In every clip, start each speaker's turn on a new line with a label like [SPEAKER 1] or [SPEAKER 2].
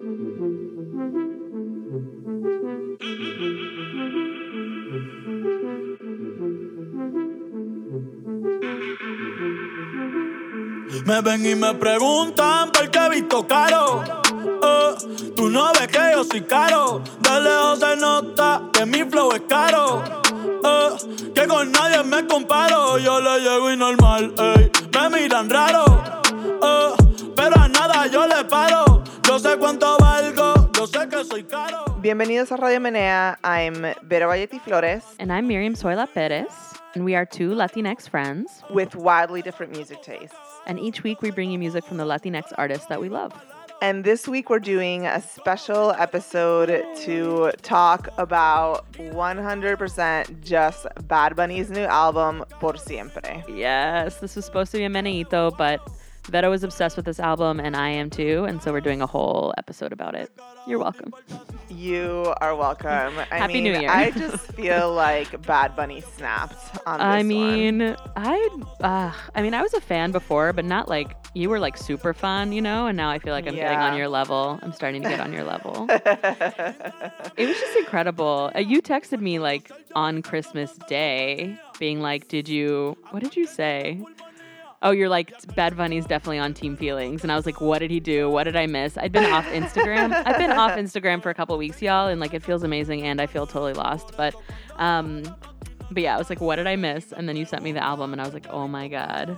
[SPEAKER 1] Me ven y me preguntan por qué he visto caro. Eh, tú no ves que yo soy caro. De lejos se nota que mi flow es caro. Eh, que con nadie me comparo. Yo le llego y normal. Me miran raro. Eh, pero a nada yo le paro. Yo sé cuánto valgo. Yo sé que soy caro.
[SPEAKER 2] Bienvenidos a Radio Menea. I'm Vera Valletti Flores
[SPEAKER 3] And I'm Miriam Zoila Perez, and we are two Latinx friends.
[SPEAKER 2] with wildly different music tastes.
[SPEAKER 3] And each week we bring you music from the Latinx artists that we love.
[SPEAKER 2] And this week we're doing a special episode to talk about 100% just Bad Bunny's new album, Por Siempre.
[SPEAKER 3] Yes, this was supposed to be a meneito, but Vero was obsessed with this album, and I am too, and so we're doing a whole episode about it. You're welcome.
[SPEAKER 2] You are welcome. I
[SPEAKER 3] Happy
[SPEAKER 2] mean,
[SPEAKER 3] New Year.
[SPEAKER 2] I just feel like Bad Bunny snapped on this
[SPEAKER 3] I
[SPEAKER 2] one.
[SPEAKER 3] mean, I, uh, I mean, I was a fan before, but not like you were like super fun, you know. And now I feel like I'm getting on your level. I'm starting to get on your level. It was just incredible. Uh, you texted me like on Christmas Day, being like, "Did you? What did you say?" Oh, you're like Bad Bunny's definitely on Team Feelings, and I was like, "What did he do? What did I miss?" I'd been off Instagram. I've been off Instagram for a couple weeks, y'all, and like it feels amazing, and I feel totally lost. But, um, but yeah, I was like, "What did I miss?" And then you sent me the album, and I was like, "Oh my god."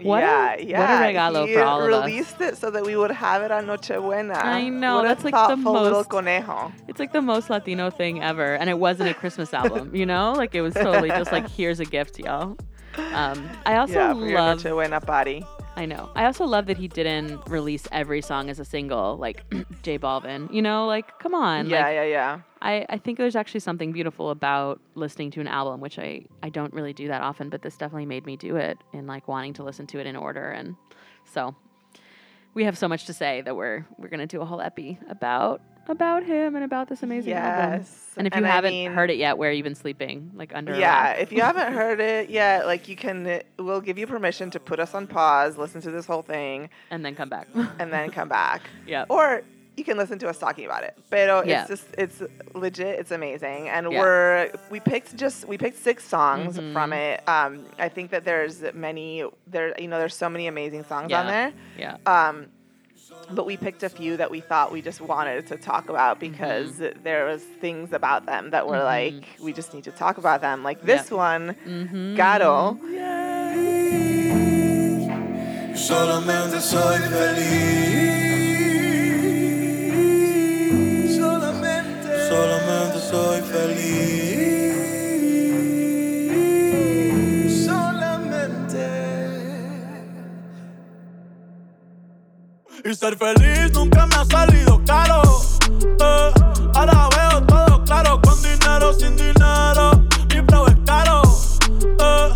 [SPEAKER 3] What a-
[SPEAKER 2] yeah,
[SPEAKER 3] what a regalo
[SPEAKER 2] he
[SPEAKER 3] for all of us.
[SPEAKER 2] released it so that we would have it on Nochebuena.
[SPEAKER 3] I know,
[SPEAKER 2] What
[SPEAKER 3] that's like the
[SPEAKER 2] thoughtful little
[SPEAKER 3] most-
[SPEAKER 2] conejo.
[SPEAKER 3] It's like the most Latino thing ever, and it wasn't a Christmas album, you know? Like it was totally just like here's a gift, y'all. Um, I also
[SPEAKER 2] yeah,
[SPEAKER 3] love.
[SPEAKER 2] Nochebuena party.
[SPEAKER 3] I know. I also love that he didn't release every song as a single, like J Balvin. You know, like come on.
[SPEAKER 2] Yeah,
[SPEAKER 3] like,
[SPEAKER 2] yeah, yeah.
[SPEAKER 3] I, I think there's actually something beautiful about listening to an album, which I, I don't really do that often, but this definitely made me do it in like wanting to listen to it in order. And so we have so much to say that we're we're gonna do a whole epi about about him and about this amazing album.
[SPEAKER 2] Yes.
[SPEAKER 3] And if you
[SPEAKER 2] I
[SPEAKER 3] haven't
[SPEAKER 2] mean,
[SPEAKER 3] heard it yet, where have you been sleeping? Like under a
[SPEAKER 2] Yeah,
[SPEAKER 3] rock?
[SPEAKER 2] if you haven't heard it yet, like you can, we'll give you permission to put us on pause, listen to this whole thing,
[SPEAKER 3] and then come back.
[SPEAKER 2] and then come back.
[SPEAKER 3] yeah.
[SPEAKER 2] Or you can listen to us talking about it. But
[SPEAKER 3] Yeah.
[SPEAKER 2] it's just it's legit, it's amazing. And
[SPEAKER 3] Yeah.
[SPEAKER 2] we're we picked just we picked six songs
[SPEAKER 3] Mhm.
[SPEAKER 2] from it. Um I think that there's many there you know, there's so many amazing songs on there.
[SPEAKER 3] Yeah.
[SPEAKER 2] Um but we picked a few that we thought we just wanted to talk about because there was things about them that were
[SPEAKER 3] Mhm.
[SPEAKER 2] like we just need to talk about them. Like this one,
[SPEAKER 3] Mm-hmm.
[SPEAKER 2] Gato.
[SPEAKER 1] Solamente soy feliz. Solamente. Solamente soy feliz. Y ser feliz nunca me ha salido caro. Eh, ahora veo todo claro. Con dinero, sin dinero. Mi flow es caro. Eh,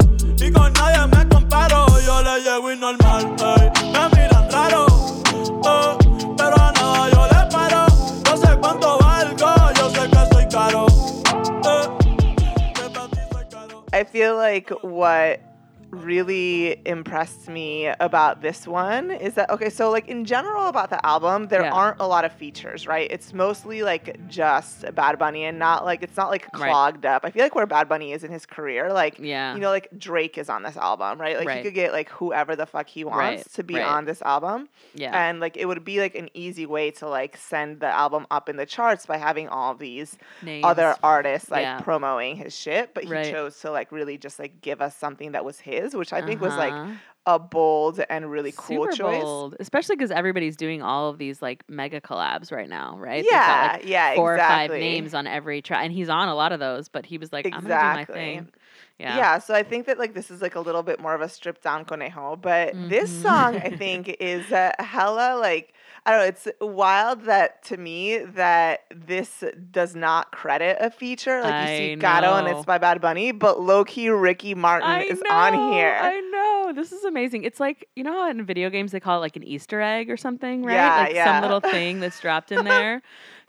[SPEAKER 1] y con nadie me comparo. Yo le llego y normal. ey. Me miran raro. eh, pero a nada yo le paro. No sé cuánto valgo. Yo sé que soy caro. eh.
[SPEAKER 2] I feel like what really impressed me about this one is that okay so like in general about the album there
[SPEAKER 3] Yeah.
[SPEAKER 2] aren't a lot of features right it's mostly like just bad bunny and not like it's not like
[SPEAKER 3] Right.
[SPEAKER 2] clogged up i feel like where bad bunny is in his career like
[SPEAKER 3] Yeah.
[SPEAKER 2] you know like drake is on this album right like
[SPEAKER 3] Right.
[SPEAKER 2] he could get like whoever the fuck he wants
[SPEAKER 3] Right,
[SPEAKER 2] to be
[SPEAKER 3] right.
[SPEAKER 2] on this album
[SPEAKER 3] yeah.
[SPEAKER 2] and like it would be like an easy way to like send the album up in the charts by having all these
[SPEAKER 3] Names.
[SPEAKER 2] other artists like
[SPEAKER 3] Yeah.
[SPEAKER 2] promoting his shit, but he
[SPEAKER 3] Right.
[SPEAKER 2] chose to like really just like give us something that was his, which I think was like
[SPEAKER 3] Uh-huh.
[SPEAKER 2] a bold and really cool
[SPEAKER 3] Super
[SPEAKER 2] choice.
[SPEAKER 3] bold, especially because everybody's doing all of these like mega collabs right now, right? They've got,
[SPEAKER 2] Yeah,
[SPEAKER 3] like,
[SPEAKER 2] yeah,
[SPEAKER 3] four
[SPEAKER 2] exactly.
[SPEAKER 3] or five names on every track, and he's on a lot of those. But he was like, "I'm gonna do my thing."
[SPEAKER 2] Yeah.
[SPEAKER 3] Yeah,
[SPEAKER 2] so I think that like this is like a little bit more of a stripped down conejo, but this
[SPEAKER 3] Mhm.
[SPEAKER 2] song I think is uh, hella like I don't know. It's wild that to me that this does not credit a feature. Like you see
[SPEAKER 3] I
[SPEAKER 2] Gato and it's by Bad Bunny, but low key Ricky Martin
[SPEAKER 3] I
[SPEAKER 2] is
[SPEAKER 3] know,
[SPEAKER 2] on here.
[SPEAKER 3] I know. This is amazing. It's like you know how in video games they call it like an Easter egg or something, right?
[SPEAKER 2] Yeah,
[SPEAKER 3] like
[SPEAKER 2] yeah.
[SPEAKER 3] some little thing that's dropped in there.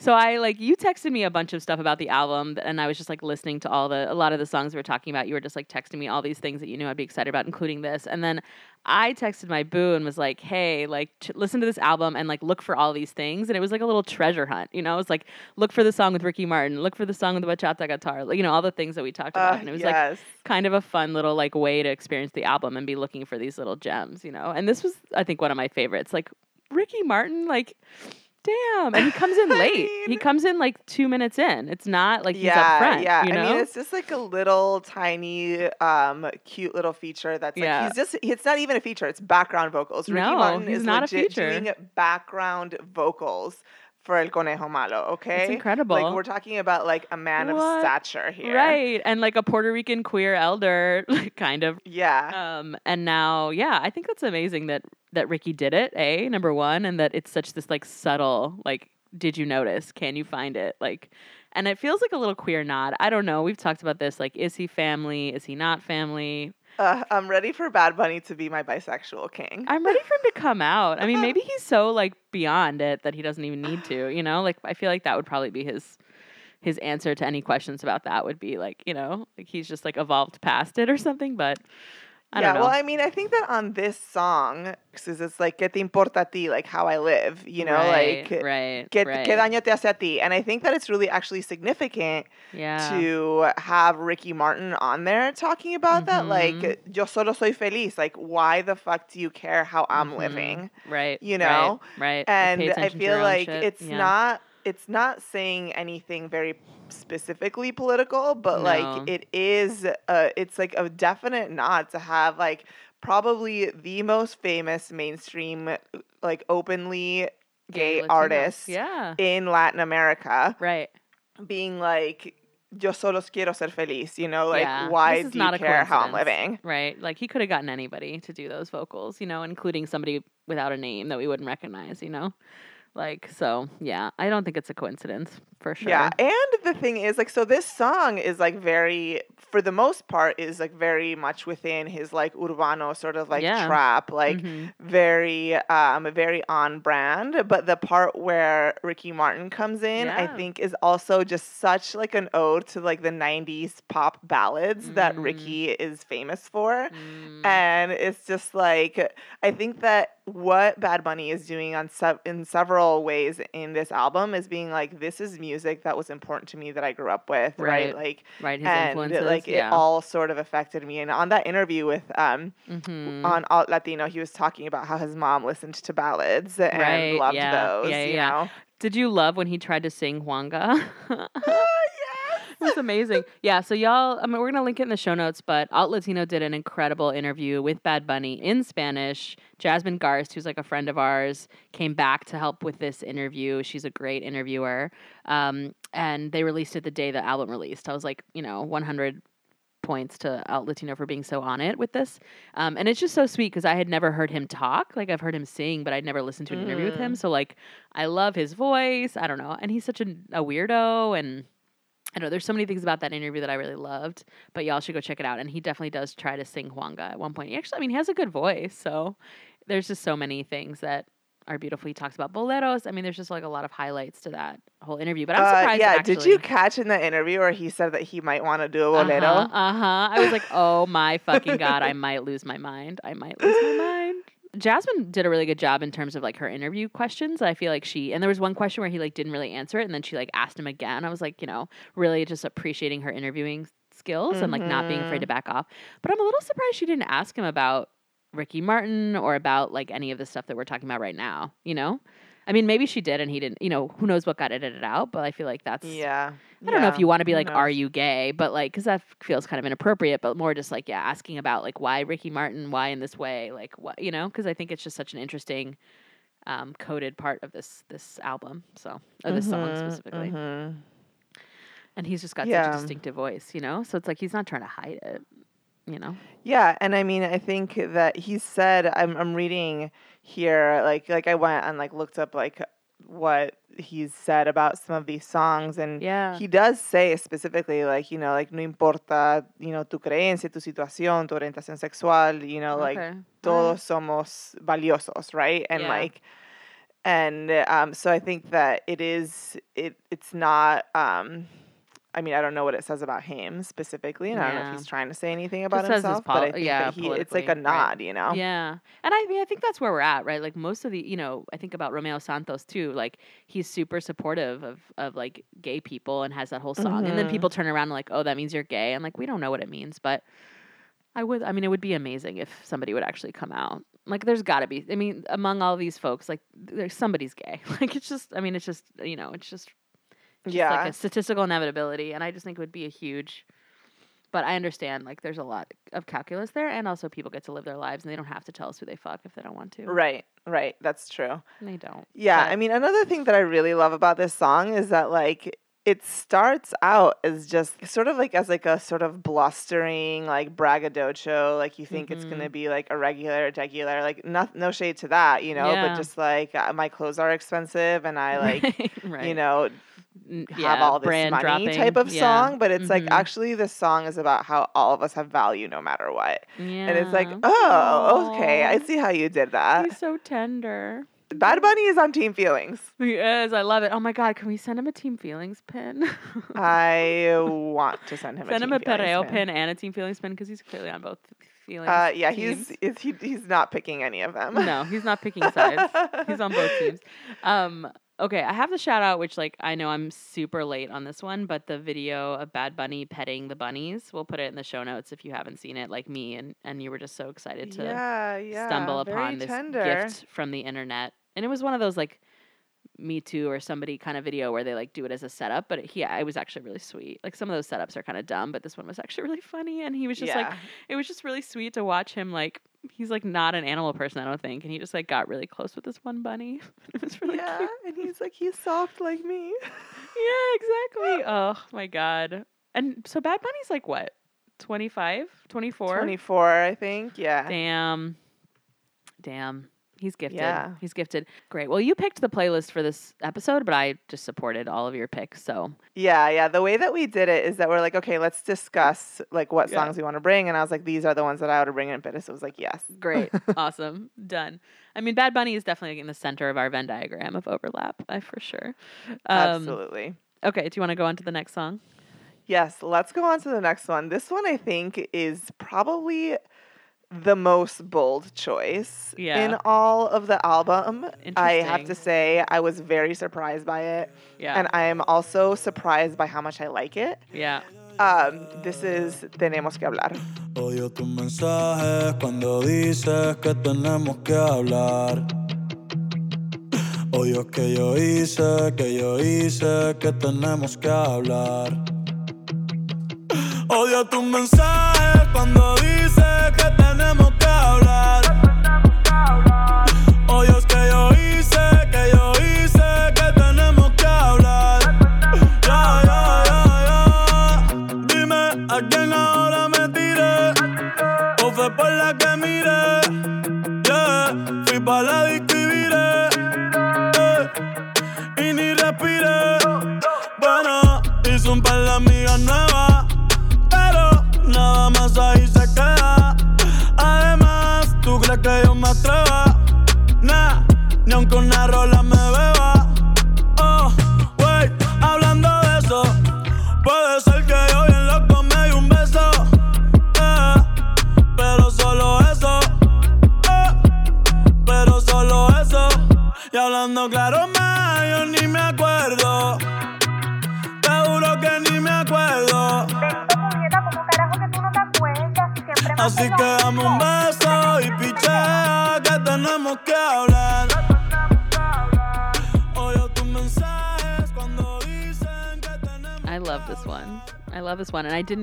[SPEAKER 3] So I like you texted me a bunch of stuff about the album, and I was just like listening to all the a lot of the songs we were talking about. You were just like texting me all these things that you knew I'd be excited about, including this. And then I texted my boo and was like, "Hey, like ch- listen to this album and like look for all these things." And it was like a little treasure hunt, you know. It was like look for the song with Ricky Martin, look for the song with the bachata guitar, like, you know, all the things that we talked about.
[SPEAKER 2] Uh,
[SPEAKER 3] and it was like kind of a fun little like way to experience the album and be looking for these little gems, you know. And this was, I think, one of my favorites. Like Ricky Martin, like, damn, and he comes in late. he comes in like two minutes in. It's not like he's
[SPEAKER 2] yeah,
[SPEAKER 3] up front.
[SPEAKER 2] yeah.
[SPEAKER 3] you know?
[SPEAKER 2] I mean, it's just like a little tiny, um, cute little feature that's like
[SPEAKER 3] Yeah.
[SPEAKER 2] he's just it's not even a feature. It's background vocals. Ricky
[SPEAKER 3] No,
[SPEAKER 2] Martin
[SPEAKER 3] he's
[SPEAKER 2] is
[SPEAKER 3] not a feature.
[SPEAKER 2] doing background vocals for El Conejo Malo. Okay, It's
[SPEAKER 3] incredible.
[SPEAKER 2] Like we're talking about like a man
[SPEAKER 3] What?
[SPEAKER 2] of stature here,
[SPEAKER 3] right, and like a Puerto Rican queer elder, like, kind of.
[SPEAKER 2] Yeah.
[SPEAKER 3] Um, and now, yeah, I think that's amazing that that Ricky did it. A number one, and that it's such this like subtle, like, did you notice? Can you find it? Like, and it feels like a little queer nod. I don't know. We've talked about this. Like, is he family? Is he not family?
[SPEAKER 2] Uh, I'm ready for Bad Bunny to be my bisexual king.
[SPEAKER 3] I'm ready for him to come out. I mean, maybe he's so like beyond it that he doesn't even need to. You know, like I feel like that would probably be his his answer to any questions about that would be like, you know, like he's just like evolved past it or something. But I
[SPEAKER 2] yeah, well, I mean, I think that on this song, because it's like, ¿Qué te importa a ti? Like, how I live, you know,
[SPEAKER 3] right,
[SPEAKER 2] like,
[SPEAKER 3] right,
[SPEAKER 2] ¿Qué,
[SPEAKER 3] right.
[SPEAKER 2] ¿Qué daño te hace a ti? And I think that it's really actually significant
[SPEAKER 3] yeah,
[SPEAKER 2] to have Ricky Martin on there talking about that. Like,
[SPEAKER 3] Mhm.
[SPEAKER 2] yo solo soy feliz. Like, why the fuck do you care how I'm
[SPEAKER 3] Mhm.
[SPEAKER 2] living?
[SPEAKER 3] right,
[SPEAKER 2] you know?
[SPEAKER 3] right. Like,
[SPEAKER 2] And I feel like it's
[SPEAKER 3] Yeah.
[SPEAKER 2] not it's not saying anything very specifically political, but
[SPEAKER 3] No.
[SPEAKER 2] like it is uh it's like a definite nod to have like probably the most famous mainstream like openly gay
[SPEAKER 3] Latino.
[SPEAKER 2] artist
[SPEAKER 3] Yeah,
[SPEAKER 2] in Latin America
[SPEAKER 3] right.
[SPEAKER 2] being like yo solo quiero ser feliz, you know, like
[SPEAKER 3] Yeah,
[SPEAKER 2] why do
[SPEAKER 3] not
[SPEAKER 2] you care how I'm living?
[SPEAKER 3] Right. Like he could have gotten anybody to do those vocals, you know, including somebody without a name that we wouldn't recognize, you know? Like, so yeah, I don't think it's a coincidence for sure.
[SPEAKER 2] Yeah, and the thing is, like, so this song is like very, for the most part, is like very much within his like urbano sort of like
[SPEAKER 3] Yeah.
[SPEAKER 2] trap, like
[SPEAKER 3] Mhm.
[SPEAKER 2] very, um, very on brand. But the part where Ricky Martin comes in, I think, is also just such like an ode to like the '90s pop ballads that
[SPEAKER 3] Mm.
[SPEAKER 2] Ricky is famous for.
[SPEAKER 3] Mm,
[SPEAKER 2] And it's just like I think that what Bad Bunny is doing on sev- in several ways in this album is being like this is music that was important to me that I grew up with, right?
[SPEAKER 3] Right.
[SPEAKER 2] Like
[SPEAKER 3] right. His
[SPEAKER 2] and
[SPEAKER 3] influences.
[SPEAKER 2] like
[SPEAKER 3] yeah.
[SPEAKER 2] it all sort of affected me. And on that interview with um
[SPEAKER 3] Mhm.
[SPEAKER 2] on Alt Latino, he was talking about how his mom listened to ballads and
[SPEAKER 3] Right,
[SPEAKER 2] loved
[SPEAKER 3] yeah,
[SPEAKER 2] those.
[SPEAKER 3] yeah,
[SPEAKER 2] you
[SPEAKER 3] yeah.
[SPEAKER 2] know?
[SPEAKER 3] Did you love when he tried to sing Huanga? was amazing. Yeah, so y'all, I mean, we're gonna link it in the show notes, but Alt Latino did an incredible interview with Bad Bunny in Spanish. Jasmine Garsd, who's like a friend of ours, came back to help with this interview. She's a great interviewer, um, and they released it the day the album released. I was like, you know, 100 points to Alt Latino for being so on it with this, um, and it's just so sweet because I had never heard him talk. Like I've heard him sing, but I'd never listened to an interview with him. So like, I love his voice. I don't know, and he's such a, a weirdo and. I know there's so many things about that interview that I really loved, but y'all should go check it out. And he definitely does try to sing Huanga at one point. He actually, I mean, he has a good voice. So there's just so many things that are beautiful. He talks about boleros. I mean, there's just like a lot of highlights to that whole interview. But I'm
[SPEAKER 2] Uh,
[SPEAKER 3] surprised.
[SPEAKER 2] yeah,
[SPEAKER 3] actually,
[SPEAKER 2] did you catch in the interview where he said that he might want to do a bolero?
[SPEAKER 3] Uh huh. Uh-huh. I was like, oh my fucking god, I might lose my mind. I might lose my mind. Jasmine did a really good job in terms of like her interview questions. I feel like she and there was one question where he like didn't really answer it, and then she like asked him again. I was like, you know, really just appreciating her interviewing skills and like not being afraid to mm-hmm. back off. But I'm a little surprised she didn't ask him about Ricky Martin or about like any of the stuff that we're talking about right now. You know, I mean, maybe she did and he didn't. You know, who knows what got edited out? But I feel like that's
[SPEAKER 2] Yeah.
[SPEAKER 3] I don't know if you want to be like, are you gay? But like, because that feels kind of inappropriate, but more just like, yeah, asking about like why Ricky Martin, why in this way, like what, you know, because I think it's just such an interesting um, coded part of this this album. So, or this song
[SPEAKER 2] Mhm,
[SPEAKER 3] specifically.
[SPEAKER 2] mhm.
[SPEAKER 3] And he's just got such a distinctive voice, you know? So it's like he's not trying to hide it, you know?
[SPEAKER 2] Yeah, and I mean, I think that he said I'm I'm reading here like like I went and like looked up like what he's said about some of these songs and
[SPEAKER 3] Yeah.
[SPEAKER 2] he does say specifically like you know like no importa you know tu creencia tu situación tu orientación sexual you know like
[SPEAKER 3] okay.
[SPEAKER 2] todos somos valiosos right and
[SPEAKER 3] Yeah.
[SPEAKER 2] like and um, so I think that it is it it's not. Um, I mean, I don't know what it says about him specifically, and I don't know if he's trying to say anything about
[SPEAKER 3] his
[SPEAKER 2] himself. but I think
[SPEAKER 3] yeah,
[SPEAKER 2] that he, it's like a
[SPEAKER 3] politically, right.
[SPEAKER 2] nod, you know.
[SPEAKER 3] Yeah. And I mean, I think that's where we're at, right? Like most of the, you know, I think about Romeo Santos too. Like he's super supportive of, of like gay people and has that whole song. And then people mm-hmm. turn around and like, oh, that means you're gay. I'm like, we don't know what it means, but I would, I mean, it would be amazing if somebody would actually come out. Like there's got to be, I mean, among all these folks, like there's somebody's gay. Like it's just, I mean, it's just, you know, it's just, just
[SPEAKER 2] Yeah.
[SPEAKER 3] like a statistical inevitability. And I just think it would be a huge, but I understand like there's a lot of calculus there, and also people get to live their lives, and they don't have to tell us who they fuck if they don't want to.
[SPEAKER 2] Right, right. That's true.
[SPEAKER 3] And they don't.
[SPEAKER 2] Yeah,
[SPEAKER 3] But-
[SPEAKER 2] I mean, another thing that I really love about this song is that like it starts out as just sort of like as like a sort of blustering like braggadocio, like you think it's gonna be like a regular, regular, like no, no shade to that, you know,
[SPEAKER 3] Yeah.
[SPEAKER 2] but just like uh, my clothes are expensive and I like
[SPEAKER 3] right.
[SPEAKER 2] you know have
[SPEAKER 3] yeah,
[SPEAKER 2] all this
[SPEAKER 3] brand
[SPEAKER 2] money
[SPEAKER 3] dropping.
[SPEAKER 2] type of
[SPEAKER 3] yeah.
[SPEAKER 2] song, but it's like
[SPEAKER 3] Mhm.
[SPEAKER 2] actually this song is about how all of us have value no matter what,
[SPEAKER 3] Yeah.
[SPEAKER 2] and it's like oh okay, I see how you did that.
[SPEAKER 3] He's so tender.
[SPEAKER 2] Bad Bunny is on Team Feelings.
[SPEAKER 3] He is. I love it. Oh my god, can we send him a Team Feelings pin?
[SPEAKER 2] I want to send him a
[SPEAKER 3] send
[SPEAKER 2] a
[SPEAKER 3] him a
[SPEAKER 2] Feelings
[SPEAKER 3] perreo pin and a Team Feelings pin because he's clearly on both feelings.
[SPEAKER 2] Uh, yeah,
[SPEAKER 3] teams.
[SPEAKER 2] he's is he, he's not picking any of them.
[SPEAKER 3] no, he's not picking sides. he's on both teams. Um, okay, I have the shout out, which like I know I'm super late on this one, but the video of Bad Bunny petting the bunnies, we'll put it in the show notes if you haven't seen it, like me, and and you were just so excited to
[SPEAKER 2] yeah, yeah,
[SPEAKER 3] stumble upon this
[SPEAKER 2] tender.
[SPEAKER 3] gift from the internet, and it was one of those like me too or somebody kind of video where they like do it as a setup but it, yeah it was actually really sweet. Like some of those setups are kind of dumb but this one was actually really funny and he was just like it was just really sweet to watch him like he's like not an animal person i don't think and he just like got really close with this one bunny. It was really
[SPEAKER 2] yeah,
[SPEAKER 3] cute.
[SPEAKER 2] and he's like he's soft like me.
[SPEAKER 3] yeah exactly. Oh my god. And so bad bunny's like what 25 24
[SPEAKER 2] Twenty four, I think. Yeah.
[SPEAKER 3] damn. Damn he's gifted
[SPEAKER 2] Yeah.
[SPEAKER 3] he's gifted great well you picked the playlist for this episode but i just supported all of your picks so
[SPEAKER 2] Yeah, yeah. The way that we did it is that we're like, okay, let's discuss like what
[SPEAKER 3] Yeah.
[SPEAKER 2] songs we want to bring, and I was like, these are the ones that I would bring, in and Bettis was like, yes.
[SPEAKER 3] Great. awesome. Done. I mean, Bad Bunny is definitely in the center of our Venn diagram of overlap, I for sure. Um,
[SPEAKER 2] Absolutely.
[SPEAKER 3] Okay. Do you want to go on to the next song?
[SPEAKER 2] Yes, let's go on to the next one. This one I think is probably the most bold choice in all of the album. I have to say I was very surprised by it.
[SPEAKER 3] Yeah.
[SPEAKER 2] And I am also surprised by how much I like it.
[SPEAKER 3] yeah.
[SPEAKER 2] Um, this is Tenemos que hablar.
[SPEAKER 1] Odio tus mensajes cuando dices que tenemos que hablar. Odio que yo hice, que yo hice, que tenemos que hablar. Odio tus mensajes cuando dices que tenemos que hablar.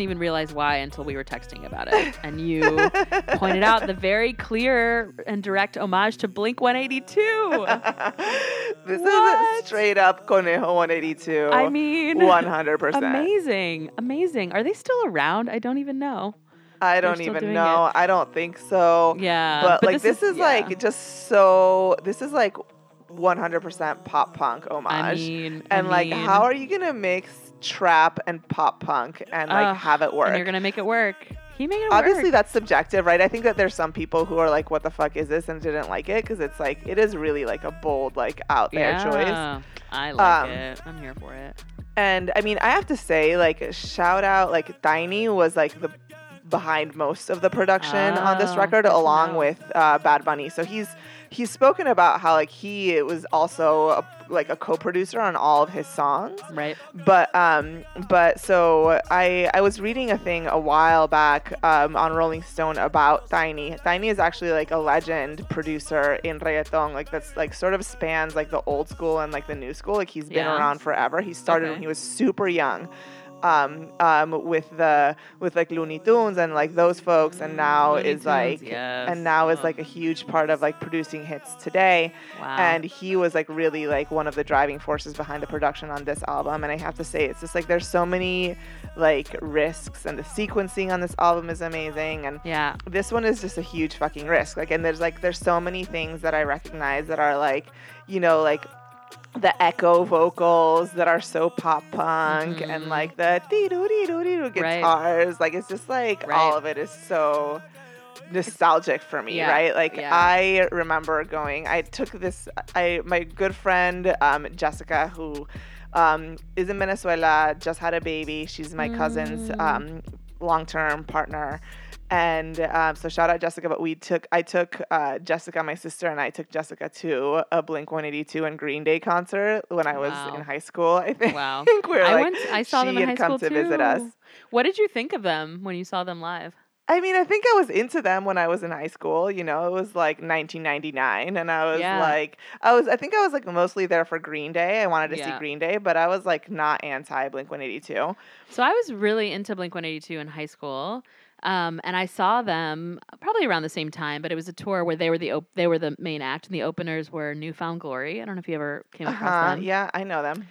[SPEAKER 3] Didn't even realize why until we were texting about it. And you pointed out the very clear and direct homage to Blink 182.
[SPEAKER 2] this
[SPEAKER 3] What?
[SPEAKER 2] is straight up Conejo 182.
[SPEAKER 3] I mean,
[SPEAKER 2] 100%.
[SPEAKER 3] amazing. Amazing. Are they still around? I don't even know.
[SPEAKER 2] I don't even know. I don't think so.
[SPEAKER 3] Yeah.
[SPEAKER 2] but, like this, is,
[SPEAKER 3] yeah.
[SPEAKER 2] like just so this is like 100% pop punk homage.
[SPEAKER 3] I mean, I
[SPEAKER 2] and like
[SPEAKER 3] mean,
[SPEAKER 2] how are you going to mix trap and pop punk and like
[SPEAKER 3] ugh,
[SPEAKER 2] have it work?
[SPEAKER 3] And you're gonna make it work. He made it work.
[SPEAKER 2] obviously
[SPEAKER 3] work.
[SPEAKER 2] that's subjective, right? I think that there's some people who are like, "What the fuck is this?" and didn't like it because it's like it is really like a bold, like out there choice.
[SPEAKER 3] I like
[SPEAKER 2] Um,
[SPEAKER 3] it. I'm here for it.
[SPEAKER 2] And I mean, I have to say, like, shout out, like, Tainy was like the behind most of the production on this
[SPEAKER 3] Oh,
[SPEAKER 2] record, along with uh, Bad Bunny. So he's he's spoken about how like he was also a, like a co-producer on all of his songs.
[SPEAKER 3] Right.
[SPEAKER 2] But um, but so I I was reading a thing a while back um, on Rolling Stone about Tainy. Tainy is actually like a legend producer in reggaeton. Like that's like sort of spans like the old school and like the new school. Like he's been
[SPEAKER 3] Yeah.
[SPEAKER 2] around forever. He started when he was super young. Um, um, with the with like Luny Tunes and like those folks, and now
[SPEAKER 3] Luny
[SPEAKER 2] is
[SPEAKER 3] Tunes,
[SPEAKER 2] like
[SPEAKER 3] yes.
[SPEAKER 2] and now is like a huge part of like producing hits today
[SPEAKER 3] Wow.
[SPEAKER 2] and he was like really like one of the driving forces behind the production on this album and i have to say it's just like there's so many like risks and the sequencing on this album is amazing and
[SPEAKER 3] yeah.
[SPEAKER 2] this one is just a huge fucking risk like and there's like there's so many things that i recognize that are like you know like the echo vocals that are so pop punk and
[SPEAKER 3] Mhm.
[SPEAKER 2] like the dee doo dee doo dee doo
[SPEAKER 3] Right.
[SPEAKER 2] guitars like it's just like
[SPEAKER 3] Right.
[SPEAKER 2] all of it is so nostalgic for me
[SPEAKER 3] Yeah,
[SPEAKER 2] right like
[SPEAKER 3] yeah.
[SPEAKER 2] i remember going i took this i my good friend um, jessica who um, is in venezuela just had a baby she's my cousin's
[SPEAKER 3] Mm.
[SPEAKER 2] um, long-term partner and um, so shout out Jessica. But we took, I took uh, Jessica, my sister, and I took Jessica to a Blink 182 and Green Day concert when I was
[SPEAKER 3] Wow.
[SPEAKER 2] in high school. I think.
[SPEAKER 3] Wow.
[SPEAKER 2] we were
[SPEAKER 3] I
[SPEAKER 2] like,
[SPEAKER 3] went. I saw them
[SPEAKER 2] she
[SPEAKER 3] in high
[SPEAKER 2] had come
[SPEAKER 3] school
[SPEAKER 2] to visit us.
[SPEAKER 3] What did you think of them when you saw them live?
[SPEAKER 2] I mean, I think I was into them when I was in high school. You know, it was like 1999, and I was
[SPEAKER 3] Yeah.
[SPEAKER 2] like, I was, I think I was like mostly there for Green Day. I wanted to see Green Day, but I was like not anti Blink 182.
[SPEAKER 3] So I was really into Blink 182 in high school. Um, and I saw them probably around the same time, but it was a tour where they were the op- they were the main act, and the openers were New Found Glory. I don't know if you ever came across
[SPEAKER 2] Uh-huh.
[SPEAKER 3] them.
[SPEAKER 2] Yeah, I know them.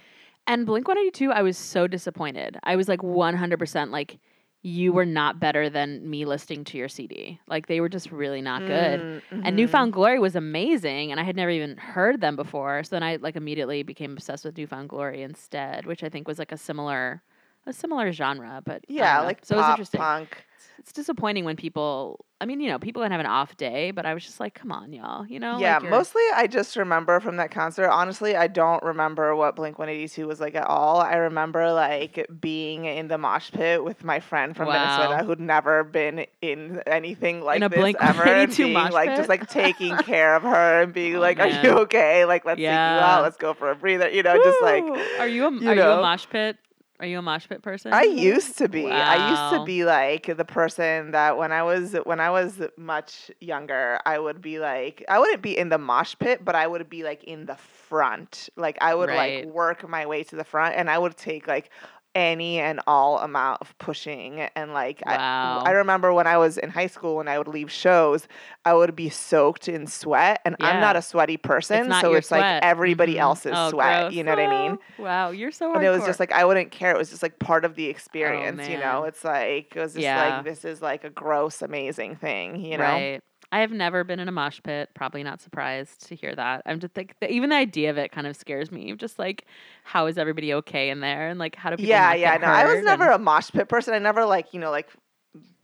[SPEAKER 3] And Blink 182, I was so disappointed. I was like 100% like, you were not better than me listening to your CD. Like they were just really not good.
[SPEAKER 2] Mm,
[SPEAKER 3] And
[SPEAKER 2] mhm.
[SPEAKER 3] New Found Glory was amazing, and I had never even heard them before. So then I like immediately became obsessed with New Found Glory instead, which I think was like a similar, a similar genre. But
[SPEAKER 2] Yeah, like
[SPEAKER 3] so it was
[SPEAKER 2] pop
[SPEAKER 3] interesting.
[SPEAKER 2] punk.
[SPEAKER 3] It's disappointing when people. I mean, you know, people can have an off day, but I was just like, come on, y'all. You know,
[SPEAKER 2] yeah,
[SPEAKER 3] like
[SPEAKER 2] mostly I just remember from that concert. Honestly, I don't remember what Blink 182 was like at all. I remember like being in the mosh pit with my friend from
[SPEAKER 3] Wow.
[SPEAKER 2] Venezuela who'd never been in anything like
[SPEAKER 3] a
[SPEAKER 2] this
[SPEAKER 3] Blink
[SPEAKER 2] ever. And
[SPEAKER 3] 182
[SPEAKER 2] being
[SPEAKER 3] mosh
[SPEAKER 2] like
[SPEAKER 3] pit?
[SPEAKER 2] just like taking care of her and being
[SPEAKER 3] Oh,
[SPEAKER 2] like, Are you okay? Like let's take you out, let's go for a breather. You know, just like
[SPEAKER 3] are you a
[SPEAKER 2] you
[SPEAKER 3] are you a mosh pit? Are you a mosh pit person?
[SPEAKER 2] I used to be. I used to be like the person that when I was when I was much younger, I would be like I wouldn't be in the mosh pit, but I would be like in the front. Like I would
[SPEAKER 3] Right.
[SPEAKER 2] like work my way to the front and I would take like any and all amount of pushing and like
[SPEAKER 3] Wow.
[SPEAKER 2] I, I remember when I was in high school when I would leave shows I would be soaked in sweat and I'm not a sweaty person
[SPEAKER 3] not
[SPEAKER 2] so it's
[SPEAKER 3] sweat.
[SPEAKER 2] like everybody
[SPEAKER 3] Mhm.
[SPEAKER 2] else's
[SPEAKER 3] Oh,
[SPEAKER 2] sweat
[SPEAKER 3] gross.
[SPEAKER 2] you know what I mean
[SPEAKER 3] Oh, Wow, you're so.
[SPEAKER 2] and it was just like I wouldn't care. It was just like part of the experience, you know. It's like it was just
[SPEAKER 3] Yeah.
[SPEAKER 2] like this is like a gross, amazing thing, you know.
[SPEAKER 3] Right. I have never been in a mosh pit. Probably not surprised to hear that. I'm just like, the, even the idea of it kind of scares me. Just like, how is everybody okay in there? And like, how do people?
[SPEAKER 2] Yeah, yeah. No, I was never
[SPEAKER 3] And-
[SPEAKER 2] a mosh pit person. I never like you know like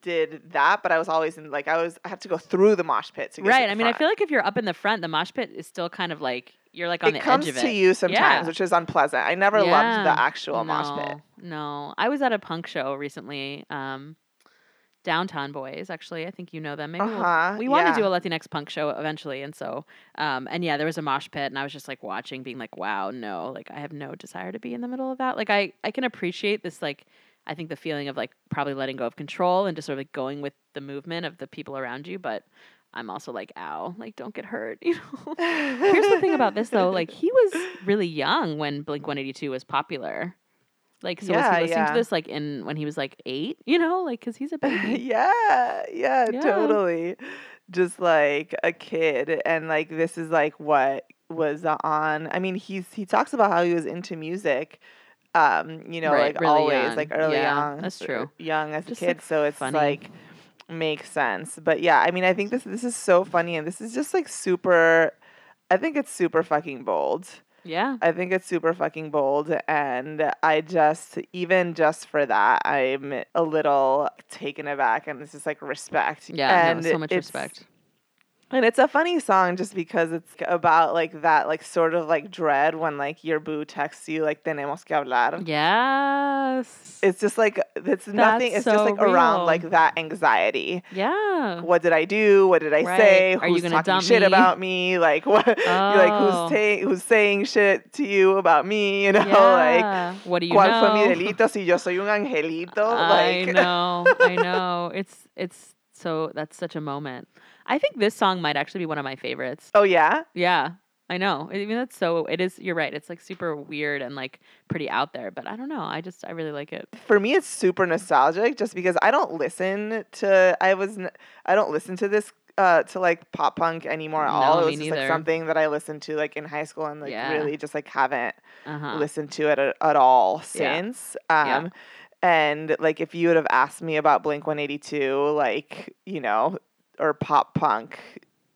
[SPEAKER 2] did that, but I was always in like I was I had to go through the mosh pit to get
[SPEAKER 3] right.
[SPEAKER 2] To the
[SPEAKER 3] I mean, I feel like if you're up in the front, the mosh pit is still kind of like you're like on
[SPEAKER 2] it
[SPEAKER 3] the
[SPEAKER 2] comes
[SPEAKER 3] edge of it.
[SPEAKER 2] Comes to you sometimes,
[SPEAKER 3] Yeah.
[SPEAKER 2] which is unpleasant. I never loved the actual mosh pit.
[SPEAKER 3] No, No, I was at a punk show recently. Um, Downtown Boys, actually, I think you know them. Maybe we'll-
[SPEAKER 2] Uh-huh,
[SPEAKER 3] we want to do a Latinx punk show eventually, and so, um, and yeah, there was a mosh pit, and I was just like watching, being like, wow, no, like I have no desire to be in the middle of that. Like I, I can appreciate this, like I think the feeling of like probably letting go of control and just sort of like going with the movement of the people around you, but. I'm also like, ow, like don't get hurt, you know. Here's the thing about this though, like he was really young when Blink 182 was popular. Like, so was he listening
[SPEAKER 2] yeah.
[SPEAKER 3] to this like in when he was like eight? You know, like because he's a baby.
[SPEAKER 2] yeah, yeah,
[SPEAKER 3] Yeah.
[SPEAKER 2] totally. Just like a kid, and like this is like what was on. I mean, he's he talks about how he was into music. Um, you know,
[SPEAKER 3] Right,
[SPEAKER 2] like
[SPEAKER 3] really
[SPEAKER 2] always,
[SPEAKER 3] young.
[SPEAKER 2] like early
[SPEAKER 3] Yeah,
[SPEAKER 2] on.
[SPEAKER 3] that's true.
[SPEAKER 2] Young as
[SPEAKER 3] Just,
[SPEAKER 2] a
[SPEAKER 3] like,
[SPEAKER 2] kid, so it's
[SPEAKER 3] funny.
[SPEAKER 2] like makes sense. But yeah, I mean, I think this this is so funny, and this is just like super. I think it's super fucking bold.
[SPEAKER 3] Yeah.
[SPEAKER 2] I think it's super fucking bold. And I just, even just for that, I'm a little taken aback. And it's just like respect.
[SPEAKER 3] Yeah.
[SPEAKER 2] and
[SPEAKER 3] no, so much respect.
[SPEAKER 2] And it's a funny song just because it's about like that, like sort of like dread when like your boo texts you, like, tenemos que hablar.
[SPEAKER 3] Yes.
[SPEAKER 2] It's just like, it's nothing, it's
[SPEAKER 3] so
[SPEAKER 2] just like around like that anxiety.
[SPEAKER 3] yeah.
[SPEAKER 2] What did I do? What did I
[SPEAKER 3] Right.
[SPEAKER 2] say?
[SPEAKER 3] Are you
[SPEAKER 2] Who's talking shit
[SPEAKER 3] me?
[SPEAKER 2] about me? Like what? you're like
[SPEAKER 3] Oh.
[SPEAKER 2] who's saying who's saying shit to you about me? You know, like
[SPEAKER 3] what do you
[SPEAKER 2] ¿Cuál
[SPEAKER 3] know?
[SPEAKER 2] fue mi delito si yo soy un angelito?
[SPEAKER 3] I
[SPEAKER 2] Like,
[SPEAKER 3] know, I know. It's it's so that's such a moment. I think this song might actually be one of my favorites.
[SPEAKER 2] oh yeah,
[SPEAKER 3] Yeah, I know. I mean, that's so. It is. You're right. It's like super weird and like pretty out there. But I don't know. I just I really like it.
[SPEAKER 2] for me it's super nostalgic just because I don't listen to I was I don't listen to this uh to like pop punk anymore at all.
[SPEAKER 3] No,
[SPEAKER 2] It was just like something that I listened to like in high school and like
[SPEAKER 3] Yeah.
[SPEAKER 2] really just like haven't
[SPEAKER 3] Uh huh.
[SPEAKER 2] listened to it at, at all
[SPEAKER 3] Yeah.
[SPEAKER 2] since. Um
[SPEAKER 3] Yeah.
[SPEAKER 2] and like if you would have asked me about Blink 182 like, you know, or pop punk,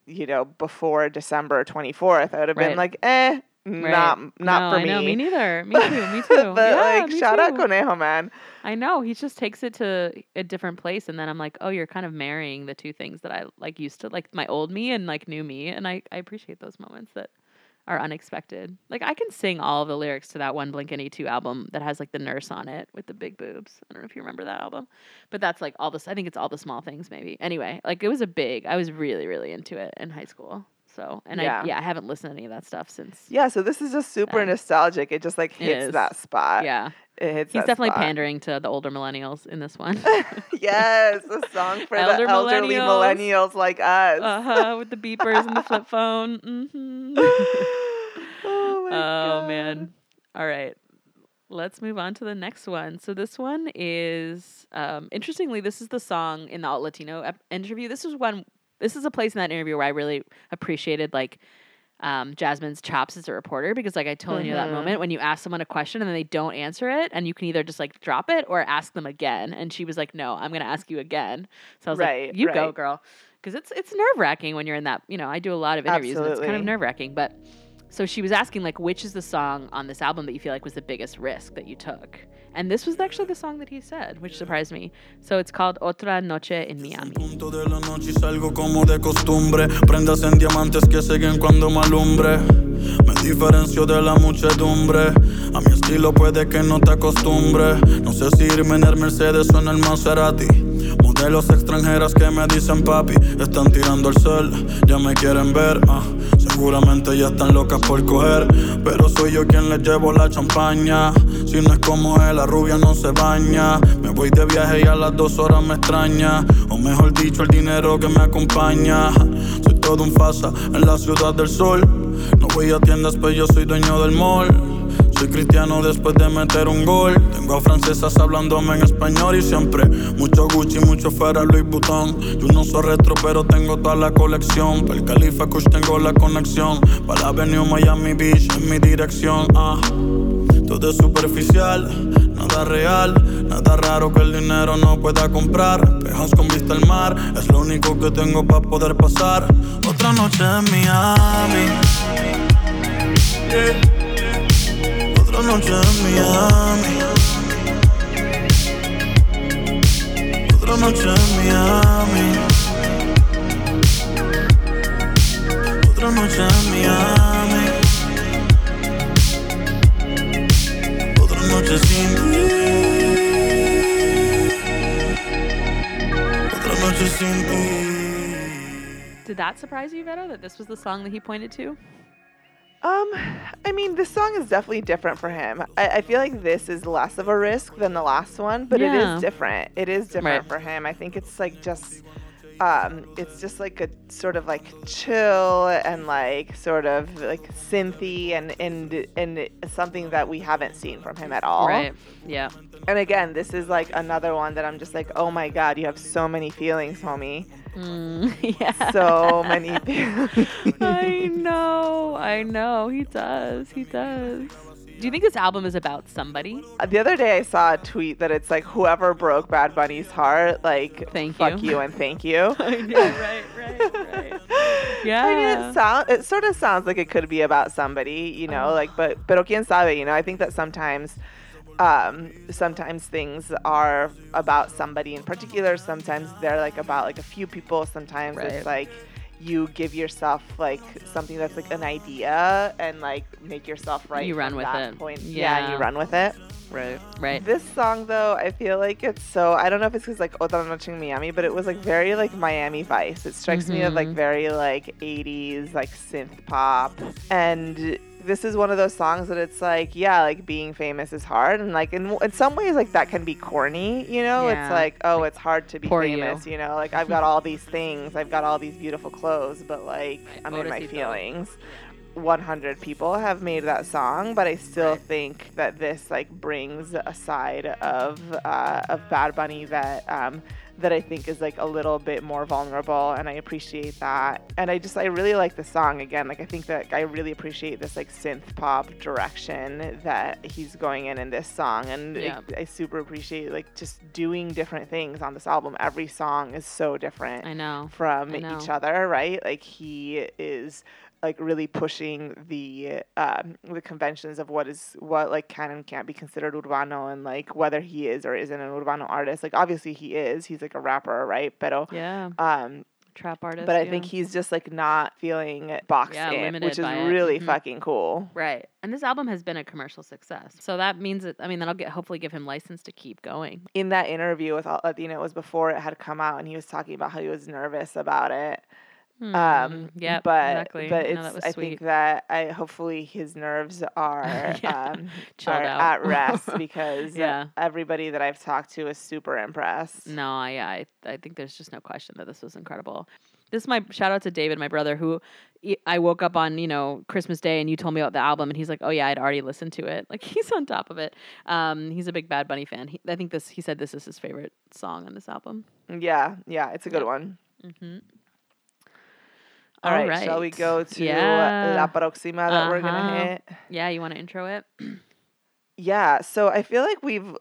[SPEAKER 2] you know, before December 24th, I would have
[SPEAKER 3] Right.
[SPEAKER 2] been like, "Eh, not not
[SPEAKER 3] no,
[SPEAKER 2] for
[SPEAKER 3] I
[SPEAKER 2] me."
[SPEAKER 3] know, me neither. Me too. Me too.
[SPEAKER 2] but
[SPEAKER 3] yeah,
[SPEAKER 2] like shout out
[SPEAKER 3] too.
[SPEAKER 2] Conejo, man.
[SPEAKER 3] I know. He just takes it to a different place, and then I'm like, oh, you're kind of marrying the two things that I like used to like my old me and like new me, and I I appreciate those moments that are unexpected. Like I can sing all the lyrics to that one Blink 182 album that has like the nurse on it with the big boobs. I don't know if you remember that album, but that's like all this. I think it's all the small things maybe. Anyway, like it was a big. I was really really into it in high school. So and
[SPEAKER 2] Yeah.
[SPEAKER 3] I yeah I haven't listened to any of that stuff since.
[SPEAKER 2] Yeah, so this is just super nostalgic. It just like hits that spot.
[SPEAKER 3] Yeah,
[SPEAKER 2] It hits
[SPEAKER 3] he's definitely
[SPEAKER 2] spot.
[SPEAKER 3] pandering to the older millennials in this one.
[SPEAKER 2] yes, a song for
[SPEAKER 3] Elder
[SPEAKER 2] the elderly
[SPEAKER 3] millennials.
[SPEAKER 2] millennials like us.
[SPEAKER 3] Uh huh. With the beepers and the flip phone. hmm
[SPEAKER 2] oh god.
[SPEAKER 3] man. All right. Let's move on to the next one. So this one is um, interestingly, this is the song in the Alt Latino ep- interview. This is one. This is a place in that interview where I really appreciated like um, Jasmine's chops as a reporter because like I totally knew that
[SPEAKER 2] Mhm.
[SPEAKER 3] moment when you ask someone a question and then they don't answer it and you can either just like drop it or ask them again. And she was like, "No, I'm going to ask you again." So I was
[SPEAKER 2] Right,
[SPEAKER 3] like, "You go, girl," because it's it's nerve wracking when you're in that. You know, I do a lot of interviews and it's kind of nerve wracking, but. So she was asking like which is the song on this album that you feel like was the biggest risk that you took. And this was actually the song that he said, which surprised me. So it's called Otra Noche en Miami.
[SPEAKER 1] Punto de la noche salgo como de costumbre. Prendas en diamantes que siguen cuando me alumbre. Me diferencio de la muchedumbre. A mi estilo puede que no te acostumbres. No sé si irme en el Mercedes o en el Maserati. Modelos extranjeras que me dicen papi. Están tirando el cel, ya me quieren ver. ah. Seguramente ya están locas por coger. Pero soy yo quien les llevo la champaña. Si no es como él, la rubia no se baña. Me voy de viaje y a las dos horas me extraña. O mejor dicho, el dinero que me acompaña. Soy todo un fasa en la ciudad del sol. No voy a tiendas, pero yo soy dueño del mall. Soy cristiano después de meter un gol. Tengo a francesas hablándome en español y siempre mucho Gucci, mucho Ferrari, Louis Vuitton. Yo no soy retro, pero tengo toda la colección. Para el Califa Kush tengo la conexión. Para la Avenue Miami Beach en mi dirección. Ah. Todo es superficial, nada real, nada raro que el dinero no pueda comprar. Pejas con vista al mar, es lo único que tengo para poder pasar. Otra noche en Miami. Noche en Miami. Otra noche en Miami. Otra noche en Miami. Otra noche sin ti. Otra noche sin ti.
[SPEAKER 3] Did that surprise you, Vero, that this was the song that he pointed to?
[SPEAKER 2] Um, I mean, this song is definitely different for him. I, I feel like this is less of a risk than the last one, but it
[SPEAKER 3] Yeah.
[SPEAKER 2] is different. It is different
[SPEAKER 3] Right.
[SPEAKER 2] for him. I think it's like just, um, it's just like a sort of like chill and like sort of like synthy and and and something that we haven't seen from him at all.
[SPEAKER 3] Right. Yeah.
[SPEAKER 2] And again, this is like another one that I'm just like, oh my god, you have so many feelings, homie.
[SPEAKER 3] Mm, yeah.
[SPEAKER 2] So many feelings.
[SPEAKER 3] I know. I know. He does. He does. Do you think this album is about somebody?
[SPEAKER 2] The other day I saw a tweet that it's like whoever broke Bad Bunny's heart, like
[SPEAKER 3] Thank
[SPEAKER 2] fuck
[SPEAKER 3] you.
[SPEAKER 2] you and thank you.
[SPEAKER 3] Right. Right. Right. Yeah.
[SPEAKER 2] I mean, it sound it sort of sounds like it could be about somebody, you know, like but pero quién sabe, you know. I think that sometimes um, sometimes things are about somebody in particular. Sometimes they're like about like a few people. Sometimes
[SPEAKER 3] Right.
[SPEAKER 2] it's like you give yourself like something that's like an idea and like make yourself right.
[SPEAKER 3] You run with
[SPEAKER 2] that
[SPEAKER 3] it.
[SPEAKER 2] Point. Yeah.
[SPEAKER 3] Yeah.
[SPEAKER 2] you run with it.
[SPEAKER 3] right. Right.
[SPEAKER 2] This song though, I feel like it's so I don't know if it's because like Otra Noche en Miami, but it was like very like Miami Vice. It strikes me of like
[SPEAKER 3] Mhm.
[SPEAKER 2] very like 80s like synth pop. And this is one of those songs that it's like, yeah, like being famous is hard and like in in some ways like that can be corny, you know?
[SPEAKER 3] Yeah.
[SPEAKER 2] It's like, oh, it's hard to be
[SPEAKER 3] Poor you.
[SPEAKER 2] famous, you. know? Like I've got all these things, I've got all these beautiful clothes, but like I'm in my feelings. 100 people have made that song, but I still
[SPEAKER 3] Right.
[SPEAKER 2] think that this like brings a side of uh, of Bad Bunny that um, that I think is like a little bit more vulnerable, and I appreciate that. And I just I really like the song again. Like I think that I really appreciate this like synth pop direction that he's going in in this song, and I- I, super appreciate like just doing different things on this album. Every song is so different
[SPEAKER 3] I know.
[SPEAKER 2] from
[SPEAKER 3] I know.
[SPEAKER 2] each other, right? Like he is like really pushing the um, the conventions of what is what like can and can't be considered urbano and like whether he is or isn't an urbano artist. Like obviously he is. He's like a rapper, right? But
[SPEAKER 3] Yeah.
[SPEAKER 2] um,
[SPEAKER 3] Trap artist.
[SPEAKER 2] but I
[SPEAKER 3] yeah.
[SPEAKER 2] think he's just like not feeling boxed
[SPEAKER 3] Yeah,
[SPEAKER 2] in, which is really
[SPEAKER 3] Mhm.
[SPEAKER 2] fucking cool.
[SPEAKER 3] Right. And this album has been a commercial success. So that means that I mean that'll get hopefully give him license to keep going.
[SPEAKER 2] In that interview with Al- Latino, it was before it had come out, and he was talking about how he was nervous about it. Um,
[SPEAKER 3] Mm, yep,
[SPEAKER 2] but
[SPEAKER 3] exactly.
[SPEAKER 2] but
[SPEAKER 3] No,
[SPEAKER 2] it's
[SPEAKER 3] was
[SPEAKER 2] I
[SPEAKER 3] sweet.
[SPEAKER 2] think that I hopefully his nerves are
[SPEAKER 3] Yeah,
[SPEAKER 2] um, are
[SPEAKER 3] out.
[SPEAKER 2] at rest because
[SPEAKER 3] Yeah.
[SPEAKER 2] everybody that I've talked to is super impressed.
[SPEAKER 3] No, I, I I think there's just no question that this was incredible. This is my shout out to David, my brother, who I woke up on you know Christmas Day and you told me about the album and he's like, oh yeah, I'd already listened to it. Like he's on top of it. Um, he's a big Bad Bunny fan. He, I think this he said this is his favorite song on this album.
[SPEAKER 2] Yeah, yeah, it's a good
[SPEAKER 3] Yep.
[SPEAKER 2] one.
[SPEAKER 3] Mm-hmm.
[SPEAKER 2] All right, shall we go to
[SPEAKER 3] Yeah.
[SPEAKER 2] La Proxima that we're gonna
[SPEAKER 3] Uh-huh.
[SPEAKER 2] hit?
[SPEAKER 3] Yeah, you want to intro it?
[SPEAKER 2] Yeah, so I feel like we've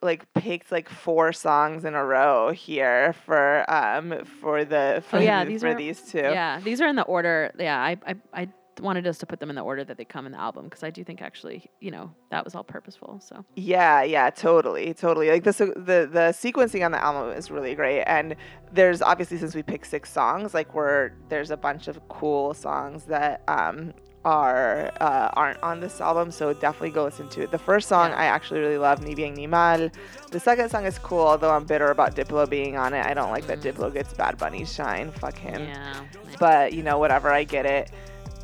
[SPEAKER 2] like picked like four songs in a row here for um for the for,
[SPEAKER 3] Oh, yeah,
[SPEAKER 2] the-
[SPEAKER 3] these
[SPEAKER 2] for
[SPEAKER 3] are-
[SPEAKER 2] these two.
[SPEAKER 3] Yeah, these are in the order. Yeah, I I, I wanted us to put them in the order that they come in the album because I do think actually you know that was all purposeful. So
[SPEAKER 2] Yeah, yeah, totally, totally. Like the the the sequencing on the album is really great, and there's obviously since we picked six songs, like we're there's a bunch of cool songs that um are uh, aren't on this album, so definitely go listen to it. The first song
[SPEAKER 3] Yeah.
[SPEAKER 2] I actually really love, Ni Bien Ni Mal. The second song is cool, although I'm bitter about Diplo being on it. I don't like that Diplo gets Bad Bunny shine. Fuck him
[SPEAKER 3] yeah,
[SPEAKER 2] but you know whatever i get it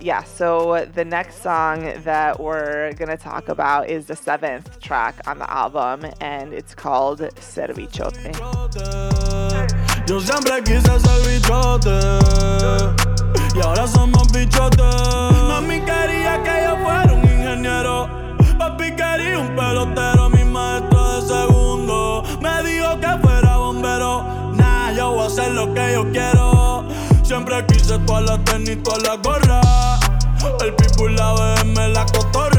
[SPEAKER 2] yeah so the next song that we're gonna talk about is the seventh track on the album and it's called Ser Bichote
[SPEAKER 1] Yo siempre quise ser bichote Y ahora somos bichotes Mami quería que yo fuera un ingeniero Papi quería un pelotero Mi maestro de segundo. Me dijo que fuera bombero Nah, yo voy a hacer lo que yo Siempre quise todas las tenis, todas las gorras El pitbull, la BM, la cotorra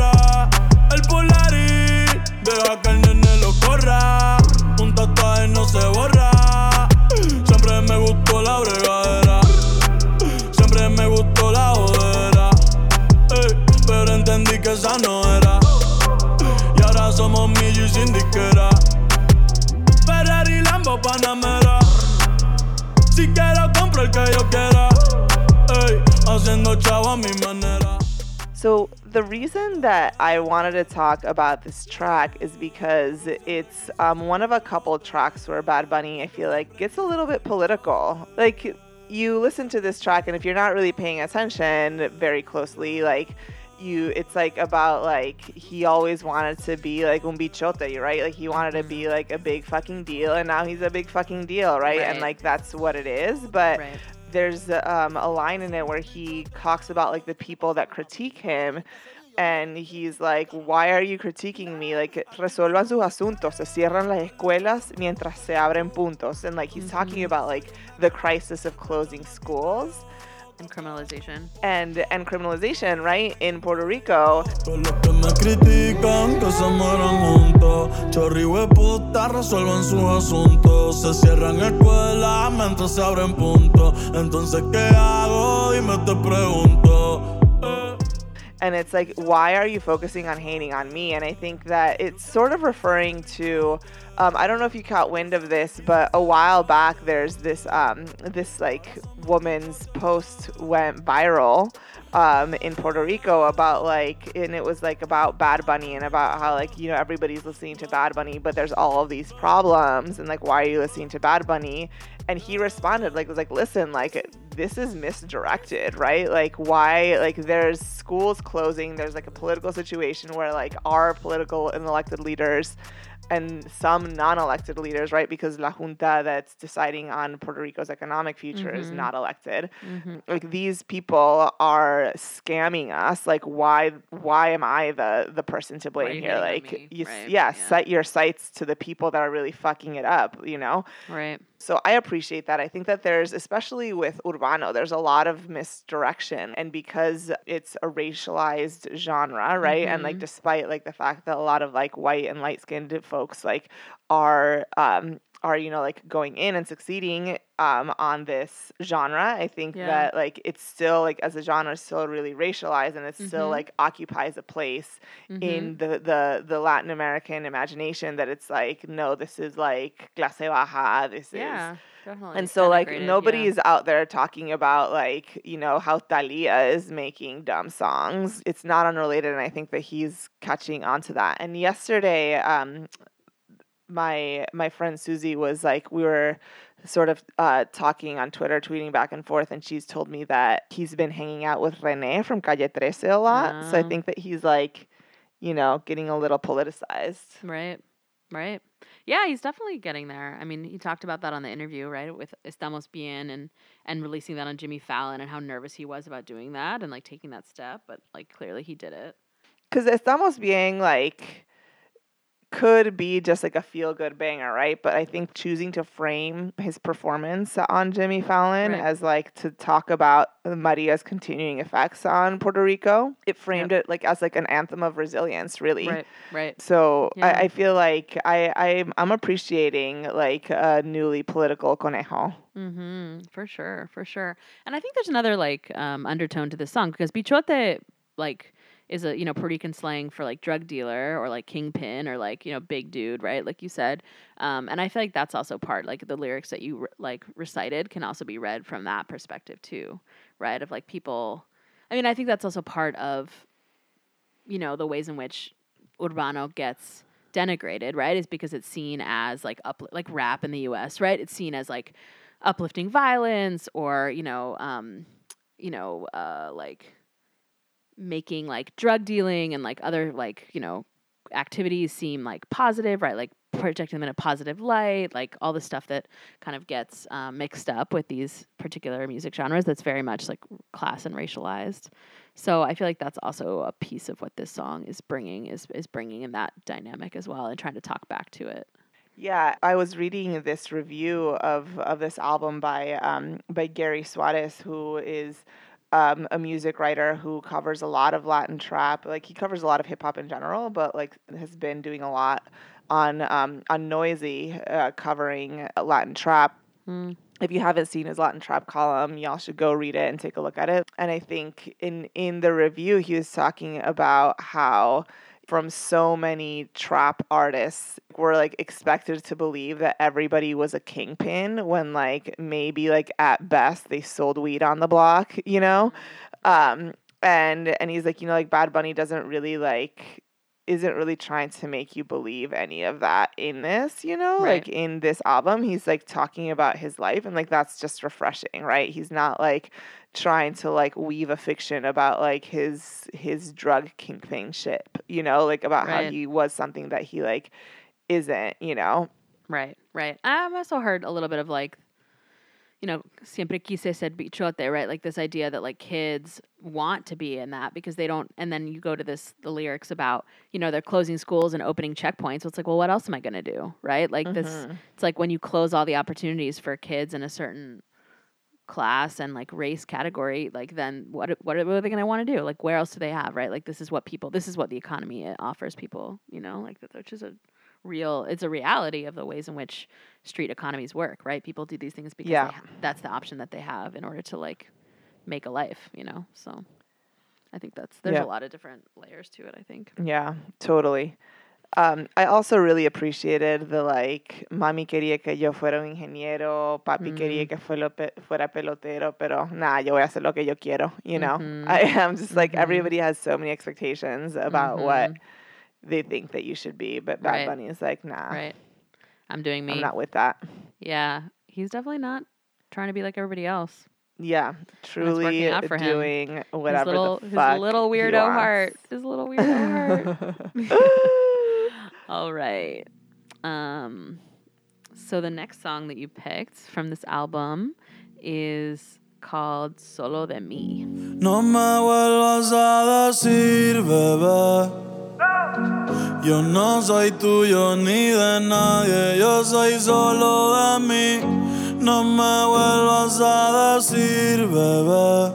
[SPEAKER 2] so the reason that i wanted to talk about this track is because it's um, one of a couple tracks where bad bunny i feel like gets a little bit political. Like you listen to this track and if you're not really paying attention very closely like you it's like about like he always wanted to be like un bichote right? Like he wanted to be like a big fucking deal and now he's a big fucking deal right, and like that's what it is. But
[SPEAKER 3] right.
[SPEAKER 2] There's um, a line in it where he talks about like the people that critique him and he's like why are you critiquing me? Like resuelvan sus asuntos se cierran las escuelas mientras se abren puntos. And like he's talking
[SPEAKER 3] Mhm.
[SPEAKER 2] about like the crisis of closing schools
[SPEAKER 3] And criminalization.
[SPEAKER 2] and and criminalization, right, in Puerto Rico. And it's like why are you focusing on hating on me? And i think that it's sort of referring to um, i don't know if you caught wind of this but a while back there's this um, this like woman's post went viral um, in Puerto Rico about like, and it was like about Bad Bunny and about how like you know everybody's listening to Bad Bunny, but there's all of these problems and like why are you listening to Bad Bunny? And he responded like was like, listen, like this is misdirected, right? Like why like there's schools closing, there's like a political situation where like our political and elected leaders and some non-elected leaders, right? Because La Junta that's deciding on Puerto Rico's economic future is
[SPEAKER 3] Mhm.
[SPEAKER 2] not elected.
[SPEAKER 3] Mm-hmm.
[SPEAKER 2] Like these people are scamming us. Like why why am I the the person to blame here? Like you,
[SPEAKER 3] Right,
[SPEAKER 2] yeah,
[SPEAKER 3] yeah.
[SPEAKER 2] set your sights to the people that are really fucking it up, you know?
[SPEAKER 3] Right.
[SPEAKER 2] So I appreciate that. I think that there's, especially with Urbano, there's a lot of misdirection. And because it's a racialized genre, right? And like,
[SPEAKER 3] Mhm.
[SPEAKER 2] despite like the fact that a lot of like white and light skinned folks like are, um, are you know like going in and succeeding um, on this genre i think
[SPEAKER 3] Yeah.
[SPEAKER 2] that like it's still like as a genre still really racialized and it still
[SPEAKER 3] Mhm.
[SPEAKER 2] like occupies a place
[SPEAKER 3] Mhm.
[SPEAKER 2] in the, the the Latin American imagination that it's like no this is like clase baja this
[SPEAKER 3] yeah,
[SPEAKER 2] is
[SPEAKER 3] definitely.
[SPEAKER 2] and so like nobody
[SPEAKER 3] yeah.
[SPEAKER 2] is out there talking about like you know how Thalia is making dumb songs it's not unrelated and I think that he's catching on to that and yesterday um my my friend Susie was like we were sort of uh, talking on Twitter, tweeting back and forth, and she's told me that he's been hanging out with Rene from Calle 13 a lot. So I
[SPEAKER 3] Ah.
[SPEAKER 2] think that he's like, you know, getting a little politicized.
[SPEAKER 3] Right. Right. Yeah, he's definitely getting there. I mean, he talked about that on the interview, right? With Estamos Bien and and releasing that on Jimmy Fallon and how nervous he was about doing that and like taking that step, but like clearly he did it.
[SPEAKER 2] Because Estamos Bien, like, could be just like a feel good banger, right? But I think choosing to frame his performance on Jimmy Fallon
[SPEAKER 3] Right.
[SPEAKER 2] as like to talk about the Maria's continuing effects on Puerto Rico, it framed it like as like an anthem of resilience, really.
[SPEAKER 3] Right. Right.
[SPEAKER 2] So
[SPEAKER 3] Yeah.
[SPEAKER 2] I, I feel like I, I'm I'm appreciating like a newly political conejo.
[SPEAKER 3] Mm-hmm. For sure, for sure. And I think there's another like um, undertone to this song because bichote like is a you know Puerto Rican slang for like drug dealer or like kingpin or like you know big dude, right? Like you said. Um, and I feel like that's also part like the lyrics that you re- like recited can also be read from that perspective too, right? Of like people. I mean, I think that's also part of you know the ways in which Urbano gets denigrated, right? Is because it's seen as like up like rap in the U.S., right? It's seen as like uplifting violence or you know um you know uh like making like drug dealing and like other like you know activities seem like positive right? Like projecting them in a positive light like all the stuff that kind of gets um, mixed up with these particular music genres that's very much like class and racialized. So i feel like that's also a piece of what this song is bringing is is bringing in that dynamic as well and trying to talk back to it.
[SPEAKER 2] Yeah, I was reading this review of, of this album by um, by Gary Suarez, who is um, a music writer who covers a lot of Latin trap. Like he covers a lot of hip hop in general, but like has been doing a lot on um, on Noisey, uh, covering Latin trap.
[SPEAKER 3] Mm.
[SPEAKER 2] If you haven't seen his Latin trap column, y'all should go read it and take a look at it. And I think in in the review, he was talking about how from so many trap artists were like expected to believe that everybody was a kingpin when like maybe like at best they sold weed on the block, you know? Um and and he's like, you know, like Bad Bunny doesn't really like isn't really trying to make you believe any of that in this, you know?
[SPEAKER 3] Right.
[SPEAKER 2] Like in this album, he's like talking about his life and like that's just refreshing, right? He's not like trying to like weave a fiction about like his his drug kingpin ship, you know, like about how he was something that he like isn't, you know.
[SPEAKER 3] Right, right. I've also heard a little bit of like, you know, siempre quise ser bichote, right? Like this idea that like kids want to be in that because they don't. And then you go to this the lyrics about you know they're closing schools and opening checkpoints. So it's like, well, what else am I gonna do, right? Like this.
[SPEAKER 2] Mhm.
[SPEAKER 3] It's like when you close all the opportunities for kids in a certain class and like race category, like then what what are, what are they going to want to do? Like where else do they have, right? Like this is what people this is what the economy uh, offers people, you know, like that which is a real it's a reality of the ways in which street economies work, right? People do these things because
[SPEAKER 2] Yeah.
[SPEAKER 3] they ha- that's the option that they have in order to like make a life, you know. So I think that's there's
[SPEAKER 2] Yeah.
[SPEAKER 3] a lot of different layers to it, I think.
[SPEAKER 2] Yeah, totally. Um, I also really appreciated the like, mami quería que yo fuera un ingeniero, papi quería que fuera, pe- fuera pelotero, pero nah, yo voy a hacer lo que yo quiero, you know?
[SPEAKER 3] Mhm.
[SPEAKER 2] I am just like,
[SPEAKER 3] Mhm.
[SPEAKER 2] everybody has so many expectations about what
[SPEAKER 3] Mhm.
[SPEAKER 2] They think that you should be, but Bad
[SPEAKER 3] Right.
[SPEAKER 2] Bunny is like, nah,
[SPEAKER 3] Right. I'm doing me.
[SPEAKER 2] I'm not with that.
[SPEAKER 3] Yeah, he's definitely not trying to be like everybody else.
[SPEAKER 2] Yeah, truly
[SPEAKER 3] working out for him.
[SPEAKER 2] doing whatever
[SPEAKER 3] his little,
[SPEAKER 2] the
[SPEAKER 3] his
[SPEAKER 2] fuck
[SPEAKER 3] little
[SPEAKER 2] he
[SPEAKER 3] weirdo
[SPEAKER 2] wants.
[SPEAKER 3] heart. His little weirdo heart. All right. Um, so the next song that you picked from this album is called Solo de Mi.
[SPEAKER 1] No me vuelvas a decir, bebé. Yo no soy tuyo ni de nadie, yo soy solo de mí. No me vuelvas a decir, bebé.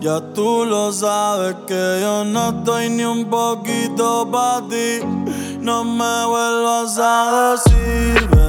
[SPEAKER 1] Ya tú lo sabes que yo no estoy ni un poquito para ti. No me vuelvas a decir, bebé.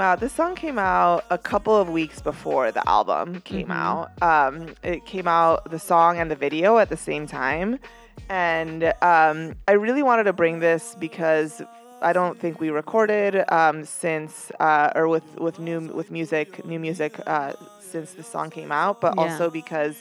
[SPEAKER 2] Came out, this song came out a couple of weeks before the album came
[SPEAKER 3] Mhm.
[SPEAKER 2] out. Um, it came out the song and the video at the same time, and um, I really wanted to bring this because I don't think we recorded um, since uh, or with with new with music new music uh, since the song came out, but
[SPEAKER 3] Yeah.
[SPEAKER 2] also because.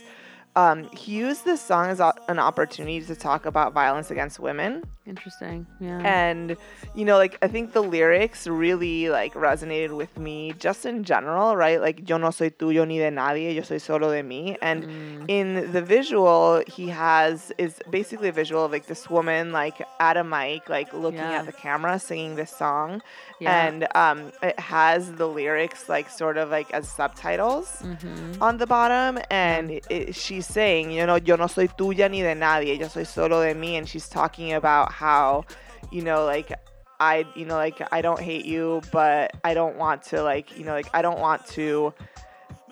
[SPEAKER 2] Um, he used this song as an opportunity to talk about violence against women
[SPEAKER 3] Interesting. Yeah.
[SPEAKER 2] and you know like i think the lyrics really like resonated with me just in general right like yo no soy tuyo ni de nadie yo soy solo de mí and
[SPEAKER 3] Mm.
[SPEAKER 2] in the visual he has is basically a visual of like this woman like at a mic like looking
[SPEAKER 3] Yeah.
[SPEAKER 2] at the camera singing this song
[SPEAKER 3] Yeah.
[SPEAKER 2] and um it has the lyrics like sort of like as subtitles
[SPEAKER 3] Mhm.
[SPEAKER 2] on the bottom and it, it- she's saying you know yo no soy tuya ni de nadie yo soy solo de mí and she's talking about how you know like i you know like i don't hate you but i don't want to like you know like i don't want to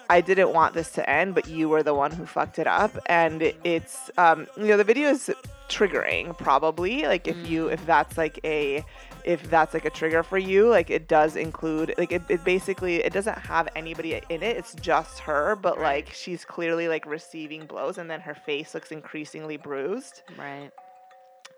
[SPEAKER 2] I didn't want this to end, but you were the one who fucked it up, and it's um, you know the video is triggering probably. Like if you if that's like a if that's like a trigger for you like it does include like it, it basically it doesn't have anybody in it. It's just her but like she's clearly like receiving blows and then her face looks increasingly bruised.
[SPEAKER 3] Right.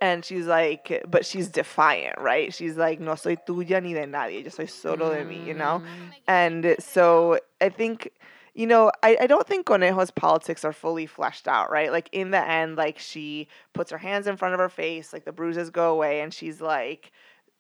[SPEAKER 2] And she's like but she's defiant right she's like no soy tuya ni de nadie yo soy solo de mí you know
[SPEAKER 3] Mm.
[SPEAKER 2] and so I think, you know, I, I don't think Conejo's politics are fully fleshed out, right? Like in the end, like she puts her hands in front of her face, like the bruises go away, and she's like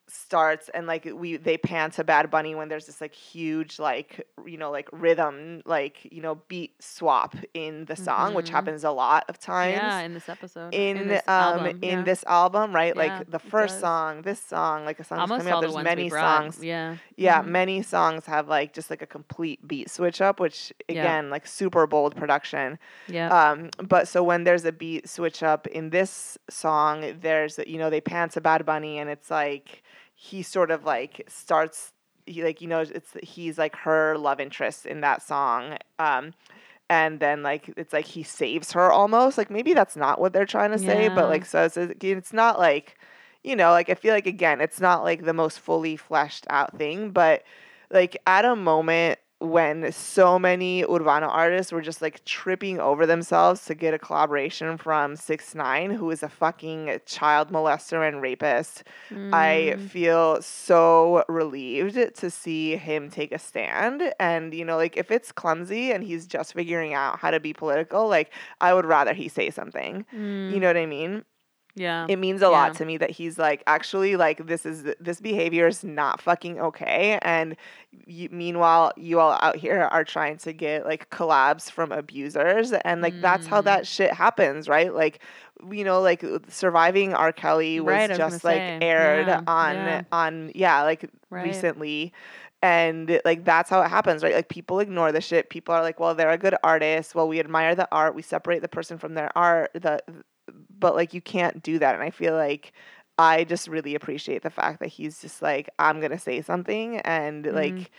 [SPEAKER 2] starts and like we they pan to Bad Bunny when there's this like huge like you know like rhythm like you know beat swap in the song, which
[SPEAKER 3] Mhm.
[SPEAKER 2] happens a lot of times
[SPEAKER 3] Yeah, in this episode.
[SPEAKER 2] in,
[SPEAKER 3] this
[SPEAKER 2] um
[SPEAKER 3] album,
[SPEAKER 2] in
[SPEAKER 3] yeah.
[SPEAKER 2] this album, right?
[SPEAKER 3] Yeah,
[SPEAKER 2] like the first song, this song, like a song coming up. There's
[SPEAKER 3] ones
[SPEAKER 2] many songs.
[SPEAKER 3] Yeah.
[SPEAKER 2] Yeah,
[SPEAKER 3] Mhm.
[SPEAKER 2] many songs have like just like a complete beat switch up, which
[SPEAKER 3] Yeah.
[SPEAKER 2] again, like super bold production.
[SPEAKER 3] Yeah.
[SPEAKER 2] Um, but so when there's a beat switch up in this song, there's you know they pan to Bad Bunny, and it's like he sort of like starts he like you know it's he's like her love interest in that song. Um, and then like it's like he saves her almost. Like maybe that's not what they're trying to say,
[SPEAKER 3] Yeah.
[SPEAKER 2] but like so it's, it's not like you know, like I feel like again, it's not like the most fully fleshed out thing, but like at a moment when so many Urbana artists were just like tripping over themselves to get a collaboration from Six Nine, who is a fucking child molester and rapist. I
[SPEAKER 3] Mm.
[SPEAKER 2] feel so relieved to see him take a stand. And, you know, like if it's clumsy and he's just figuring out how to be political, like I would rather he say something. You know what I mean?
[SPEAKER 3] Yeah.
[SPEAKER 2] it means a
[SPEAKER 3] Yeah.
[SPEAKER 2] lot to me that he's like actually like this is this behavior is not fucking okay and you, meanwhile you all out here are trying to get like collabs from abusers and like that's how
[SPEAKER 3] Mm.
[SPEAKER 2] that shit happens right like you know like surviving r kelly was
[SPEAKER 3] Right, was
[SPEAKER 2] just like
[SPEAKER 3] say,
[SPEAKER 2] aired
[SPEAKER 3] yeah,
[SPEAKER 2] on
[SPEAKER 3] yeah.
[SPEAKER 2] on yeah like
[SPEAKER 3] Right.
[SPEAKER 2] recently and like that's how it happens right like people ignore the shit people are like well they're a good artist well we admire the art we separate the person from their art the but like you can't do that and i feel like i just really appreciate the fact that he's just like i'm gonna say something and
[SPEAKER 3] Mhm.
[SPEAKER 2] like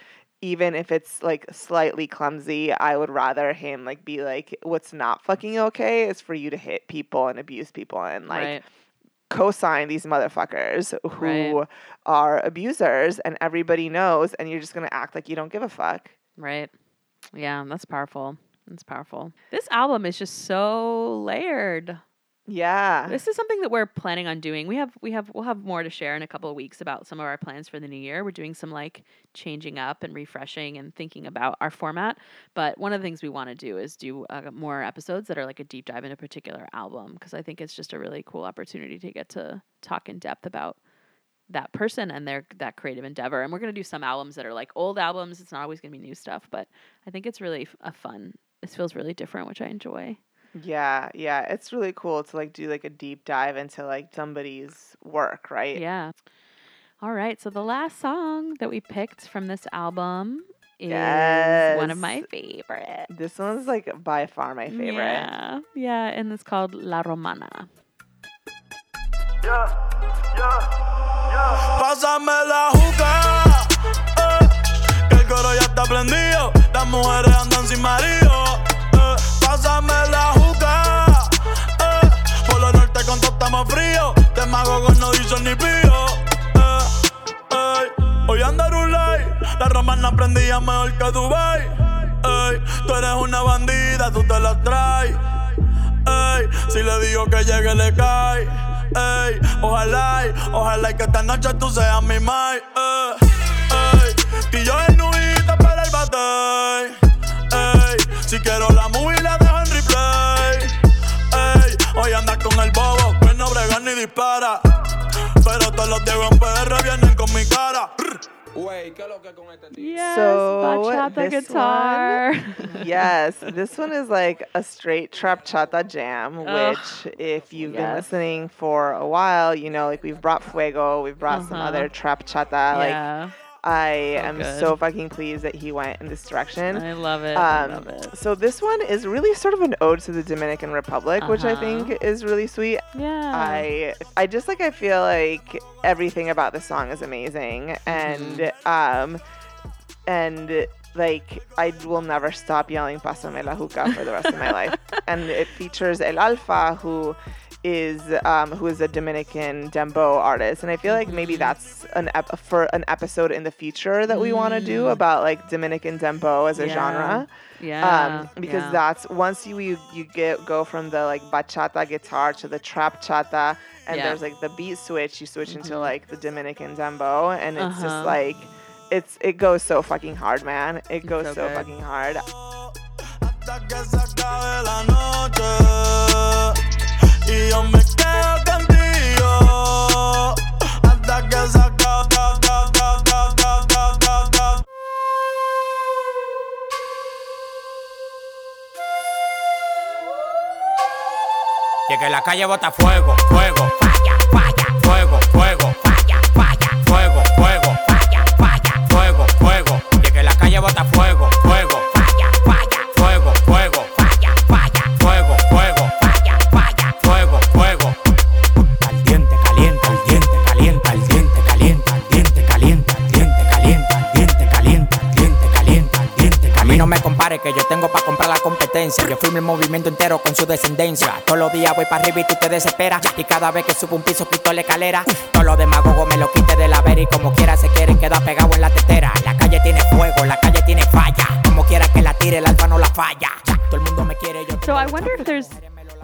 [SPEAKER 2] even if it's like slightly clumsy i would rather him like be like what's not fucking okay is for you to hit people and abuse people and like
[SPEAKER 3] right.
[SPEAKER 2] co-sign these motherfuckers who
[SPEAKER 3] Right.
[SPEAKER 2] are abusers and everybody knows and you're just gonna act like you don't give a fuck
[SPEAKER 3] Right. Yeah, that's powerful. That's powerful. This album is just so layered.
[SPEAKER 2] Yeah
[SPEAKER 3] This is something that we're planning on doing. We have we have we'll have more to share in a couple of weeks about some of our plans for the new year. We're doing some like changing up and refreshing and thinking about our format. But one of the things we want to do is do uh, more episodes that are like a deep dive in a particular album because I think it's just a really cool opportunity to get to talk in depth about that person and their that creative endeavor. And we're gonna do some albums that are like old albums. It's not always gonna be new stuff, but I think it's really a fun. This feels really different, which I enjoy.
[SPEAKER 2] Yeah yeah it's really cool to like do like a deep dive into like somebody's work right
[SPEAKER 3] Yeah. All right. So the last song that we picked from this album is one of my
[SPEAKER 2] Yes.
[SPEAKER 3] favorites.
[SPEAKER 2] this one's like by far my favorite
[SPEAKER 3] Yeah. Yeah. And it's called La Romana.
[SPEAKER 1] Pásame la juca, eh, que el coro ya está prendido. Las mujeres andan sin marido. eh. Pásame la juca, por lo norte con todo estamos fríos. De magogos no dicen ni pío. eh, ey. Hoy andar un lay, la romana prendía mejor que Dubai. Ey, tú eres una bandida, tú te la traes. Ey, si le digo que llegue, le cae. Ey, ojalá, ojalá y que esta noche tú seas mi mai. Ey, ey, y yo en nubita para el bate. Ey, si quiero la movie la dejo en replay. Ey, hoy andas con el bobo, que no brega ni dispara. Pero todos los Diego en PR vienen con mi cara.
[SPEAKER 4] Wey, ¿qué lo que con este tipo?
[SPEAKER 3] Yes.
[SPEAKER 2] So,
[SPEAKER 3] bachata
[SPEAKER 2] this
[SPEAKER 3] guitar.
[SPEAKER 2] yes, this one is like a straight trap chata jam,
[SPEAKER 3] Ugh.
[SPEAKER 2] which if you've been listening for a while, you know, like we've brought Fuego, we've brought some
[SPEAKER 3] Uh-huh.
[SPEAKER 2] other trap chata. Like
[SPEAKER 3] yeah.
[SPEAKER 2] I
[SPEAKER 3] So
[SPEAKER 2] am
[SPEAKER 3] good.
[SPEAKER 2] so fucking pleased that he went in this direction.
[SPEAKER 3] I love it. I
[SPEAKER 2] Um,
[SPEAKER 3] love it.
[SPEAKER 2] so this one is really sort of an ode to the Dominican Republic, which I
[SPEAKER 3] Uh-huh.
[SPEAKER 2] think is really sweet.
[SPEAKER 3] Yeah.
[SPEAKER 2] I I just like I feel like everything about this song is amazing and um and like I will never stop yelling Pásame la juca for the rest of my life. And it features El Alfa who is um, who is a Dominican dembow artist, and I feel like maybe that's an ep- for an episode in the future that we want to do about like Dominican dembow as a
[SPEAKER 3] Yeah.
[SPEAKER 2] genre
[SPEAKER 3] yeah.
[SPEAKER 2] um, because
[SPEAKER 3] yeah.
[SPEAKER 2] that's once you, you you get go from the like bachata guitar to the trap chata, and
[SPEAKER 3] Yeah.
[SPEAKER 2] there's like the beat switch. You switch into like the Dominican dembow, and it's
[SPEAKER 3] Uh-huh.
[SPEAKER 2] just like it's it goes so fucking hard, man. It goes
[SPEAKER 3] so
[SPEAKER 2] so, fucking hard.
[SPEAKER 1] Y yo me quedo contigo Hasta que se acabe.
[SPEAKER 4] Y es que la calle bota fuego, fuego, falla, falla, fuego, fuego, falla, falla, fuego, fuego, falla, falla, fuego, fuego. Y que la calle bota fuego, me compare que yo tengo para comprar la competencia. Yo firmo el movimiento entero con su descendencia. Todos los días voy para arriba y tú te desesperas. Y cada vez que subo un piso, quito la escalera. Todos los demagogos me lo quite de la vera y como quiera se quieren quedar pegados en la tetera. La calle tiene fuego, la calle tiene falla. Como quiera que la tire, el alfa no la falla. Todo el mundo me quiere, yo
[SPEAKER 3] So I wonder if there's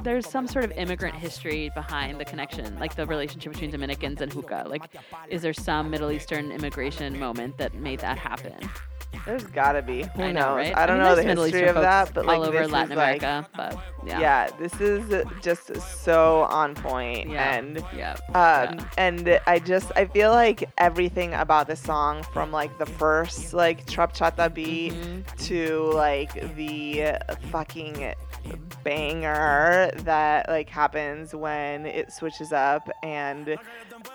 [SPEAKER 3] there's some sort of immigrant history behind the connection, like the relationship between Dominicans and hookah. Like, is there some Middle Eastern immigration moment that made that happen?
[SPEAKER 2] There's gotta be. Who
[SPEAKER 3] I
[SPEAKER 2] knows?
[SPEAKER 3] know, right?
[SPEAKER 2] I don't
[SPEAKER 3] mean,
[SPEAKER 2] know the history of that, but like
[SPEAKER 3] all over Latin
[SPEAKER 2] is like,
[SPEAKER 3] America, but yeah,
[SPEAKER 2] yeah. this is just so on point,
[SPEAKER 3] yeah,
[SPEAKER 2] and
[SPEAKER 3] yeah,
[SPEAKER 2] um,
[SPEAKER 3] yeah.
[SPEAKER 2] and I just I feel like everything about this song, from like the first like trap chata beat
[SPEAKER 3] Mhm.
[SPEAKER 2] to like the fucking banger that like happens when it switches up and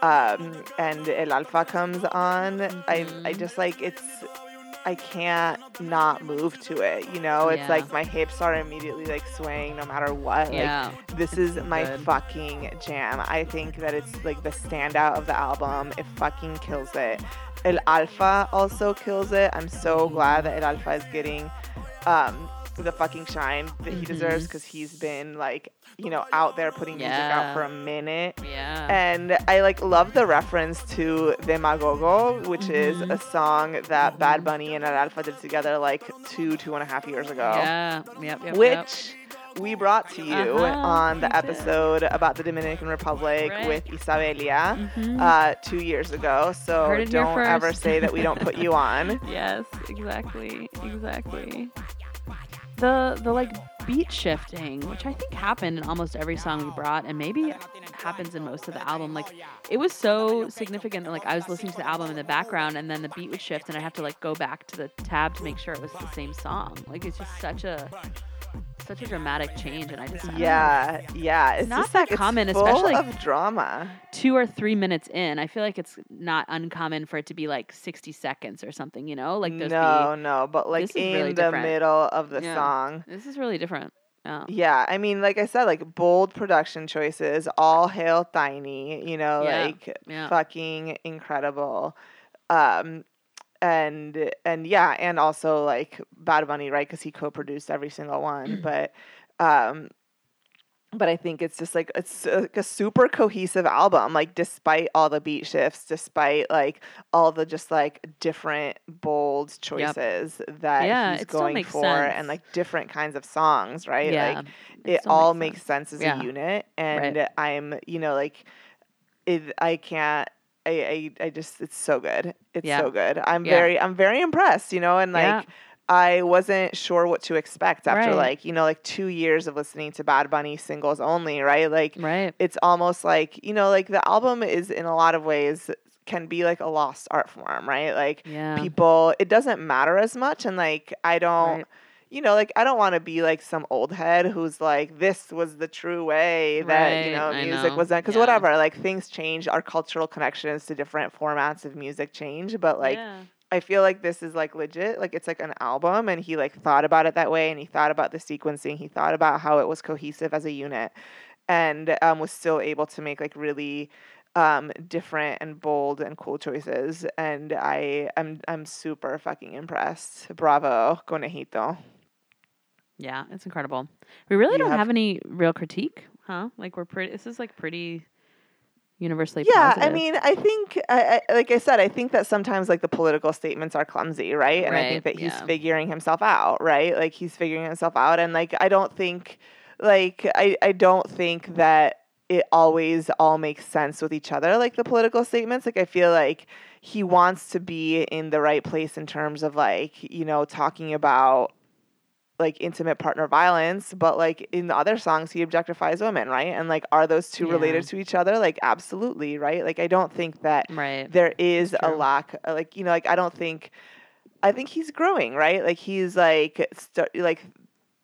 [SPEAKER 2] um and El Alfa comes on. I I just like it's I can't not move to it. You know, it's
[SPEAKER 3] Yeah.
[SPEAKER 2] like my hips are immediately like swaying no matter what.
[SPEAKER 3] Yeah.
[SPEAKER 2] Like this is my
[SPEAKER 3] good.
[SPEAKER 2] fucking jam. I think that it's like the standout of the album. It fucking kills it. El Alfa also kills it. I'm so glad that El Alfa is getting um the fucking shine that he deserves
[SPEAKER 3] Mhm.
[SPEAKER 2] because he's been like you know out there putting music out for a minute
[SPEAKER 3] yeah.
[SPEAKER 2] and I like love the reference to Demagogo, which is
[SPEAKER 3] Mhm.
[SPEAKER 2] a song that Bad Bunny and El Alfa did together like two, two and a half years ago.
[SPEAKER 3] yeah, yep, yep,
[SPEAKER 2] Which
[SPEAKER 3] yep.
[SPEAKER 2] we brought to you
[SPEAKER 3] Uh-huh,
[SPEAKER 2] on the
[SPEAKER 3] we did.
[SPEAKER 2] episode about the Dominican Republic
[SPEAKER 3] Right.
[SPEAKER 2] with Isabelia
[SPEAKER 3] Mhm.
[SPEAKER 2] uh, two years ago. So
[SPEAKER 3] Heard it here
[SPEAKER 2] don't ever say that we don't put you on.
[SPEAKER 3] Yes, exactly, exactly. The the like beat shifting, which I think happened in almost every song we brought, and maybe happens in most of the album. Like it was so significant that like I was listening to the album in the background, and then the beat would shift, and I have to like go back to the tab to make sure it was the same song. Like it's just such a such a dramatic change, and I just I.
[SPEAKER 2] Yeah, yeah. It's
[SPEAKER 3] not that
[SPEAKER 2] like,
[SPEAKER 3] common, especially-
[SPEAKER 2] of drama.
[SPEAKER 3] two or three minutes in, I feel like it's not uncommon for it to be like sixty seconds or something. You know, like those beat-
[SPEAKER 2] no, no, but like in
[SPEAKER 3] really
[SPEAKER 2] the
[SPEAKER 3] different.
[SPEAKER 2] middle of the
[SPEAKER 3] Yeah.
[SPEAKER 2] song.
[SPEAKER 3] This is really different. Yeah.
[SPEAKER 2] Yeah, I mean, like I said, like bold production choices, all hail Tainy, you know,
[SPEAKER 3] Yeah,
[SPEAKER 2] like
[SPEAKER 3] yeah.
[SPEAKER 2] fucking incredible. Um, and and yeah, and also like Bad Bunny, right? Because he co-produced every single one, but um, but I think it's just like it's uh, like a super cohesive album. Like despite all the beat shifts, despite like all the just like different bold choices that
[SPEAKER 3] Yeah,
[SPEAKER 2] he's going for, and like different kinds of songs, right?
[SPEAKER 3] Yeah.
[SPEAKER 2] Like it
[SPEAKER 3] still
[SPEAKER 2] all
[SPEAKER 3] makes
[SPEAKER 2] makes sense, as
[SPEAKER 3] Yeah.
[SPEAKER 2] a unit and
[SPEAKER 3] Right.
[SPEAKER 2] i'm you know like it i can't I, I i just it's so good it's
[SPEAKER 3] Yeah.
[SPEAKER 2] so good i'm
[SPEAKER 3] Yeah.
[SPEAKER 2] very i'm very impressed you know and like
[SPEAKER 3] Yeah.
[SPEAKER 2] i wasn't sure what to expect after
[SPEAKER 3] Right.
[SPEAKER 2] like you know like two years of listening to bad bunny singles only right like
[SPEAKER 3] Right.
[SPEAKER 2] it's almost like you know like the album is in a lot of ways can be like a lost art form right like people it doesn't matter as much and like i don't
[SPEAKER 3] Right.
[SPEAKER 2] You know like i don't want to be like some old head who's like this was the true way that you know music
[SPEAKER 3] know.
[SPEAKER 2] was done because
[SPEAKER 3] Yeah.
[SPEAKER 2] whatever like things change our cultural connections to different formats of music change but like
[SPEAKER 3] yeah.
[SPEAKER 2] i feel like this is like legit like it's like an album and he like thought about it that way and he thought about the sequencing he thought about how it was cohesive as a unit and um, was still able to make like really um, different and bold and cool choices and i i'm i'm super fucking impressed bravo conejito
[SPEAKER 3] Yeah, it's incredible. We really
[SPEAKER 2] You
[SPEAKER 3] don't
[SPEAKER 2] have-
[SPEAKER 3] have, any real critique, huh? Like we're pretty. This is like pretty universally
[SPEAKER 2] yeah
[SPEAKER 3] positive.
[SPEAKER 2] i mean i think I, I, like i said i think that sometimes like the political statements are clumsy right and i think that he's
[SPEAKER 3] yeah.
[SPEAKER 2] figuring himself out right like he's figuring himself out and like i don't think like i i don't think that it always all makes sense with each other like the political statements like i feel like he wants to be in the right place in terms of like you know talking about like intimate partner violence, but like in the other songs he objectifies women, right? And like are those two related to each other? Like absolutely, right? Like I don't think that
[SPEAKER 3] right.
[SPEAKER 2] there is a lack uh, like you know like I don't think I think he's growing, right? Like he's like start like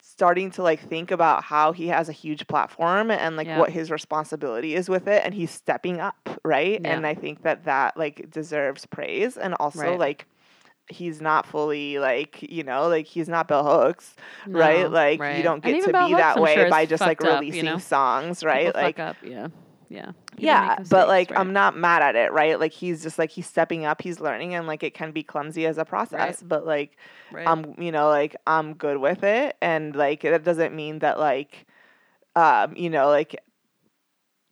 [SPEAKER 2] starting to like think about how he has a huge platform and like
[SPEAKER 3] Yeah.
[SPEAKER 2] what his responsibility is with it and he's stepping up, right?
[SPEAKER 3] Yeah.
[SPEAKER 2] And I think that that like deserves praise and also
[SPEAKER 3] Right.
[SPEAKER 2] like he's not fully like you know like he's not Bell Hooks, right? Like
[SPEAKER 3] right.
[SPEAKER 2] you don't get to
[SPEAKER 3] Bell
[SPEAKER 2] be
[SPEAKER 3] Hooks,
[SPEAKER 2] that
[SPEAKER 3] I'm
[SPEAKER 2] way
[SPEAKER 3] sure,
[SPEAKER 2] by just like
[SPEAKER 3] up, you
[SPEAKER 2] releasing
[SPEAKER 3] know?
[SPEAKER 2] songs, right?
[SPEAKER 3] People
[SPEAKER 2] like
[SPEAKER 3] up. Yeah. Yeah. Did
[SPEAKER 2] yeah,
[SPEAKER 3] make
[SPEAKER 2] but like
[SPEAKER 3] mistakes,
[SPEAKER 2] I'm not mad at it, right? Like he's just like he's stepping up, he's learning, and like it can be clumsy as a process, but like
[SPEAKER 3] right. right.
[SPEAKER 2] I'm, you know, like I'm good with it, and like that doesn't mean that like, um, you know, like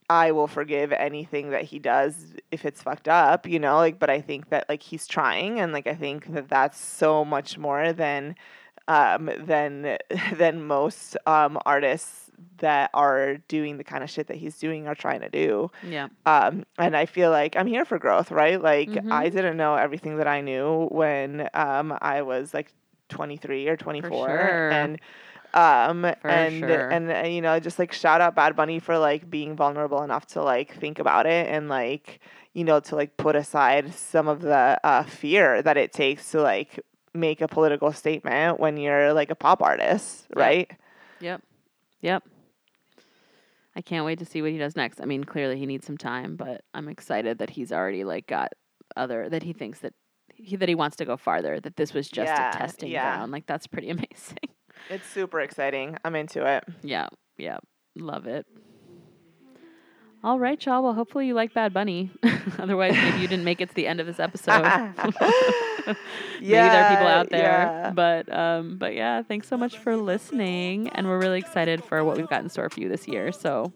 [SPEAKER 2] I will forgive anything that he does if it's fucked up, you know, like, but I think that like he's trying, and like I think that that's so much more than, um, than than most um artists that are doing the kind of shit that he's doing are trying to do.
[SPEAKER 3] yeah.
[SPEAKER 2] Um, and I feel like I'm here for growth, right? Like
[SPEAKER 3] Mhm.
[SPEAKER 2] I didn't know everything that I knew when um I was like 23 or 24,
[SPEAKER 3] sure.
[SPEAKER 2] and um
[SPEAKER 3] For
[SPEAKER 2] and
[SPEAKER 3] sure.
[SPEAKER 2] and uh, you know just like shout out Bad Bunny for like being vulnerable enough to like think about it and like you know to like put aside some of the uh, fear that it takes to like make a political statement when you're like a pop artist, right?
[SPEAKER 3] Yep. Yep. I can't wait to see what he does next. I mean, clearly he needs some time, but I'm excited that he's already like got other that he thinks that he that he wants to go farther. That this was just
[SPEAKER 2] Yeah,
[SPEAKER 3] a testing
[SPEAKER 2] yeah.
[SPEAKER 3] ground. Like that's pretty amazing.
[SPEAKER 2] It's super exciting. I'm into it.
[SPEAKER 3] yeah. Yeah. Love it. All right, y'all. Well, hopefully you like Bad Bunny. Otherwise, maybe you didn't make it to the end of this episode. yeah, Maybe there are people out there.
[SPEAKER 2] yeah.
[SPEAKER 3] But um, but yeah, thanks so much for listening. And we're really excited for what we've got in store for you this year. So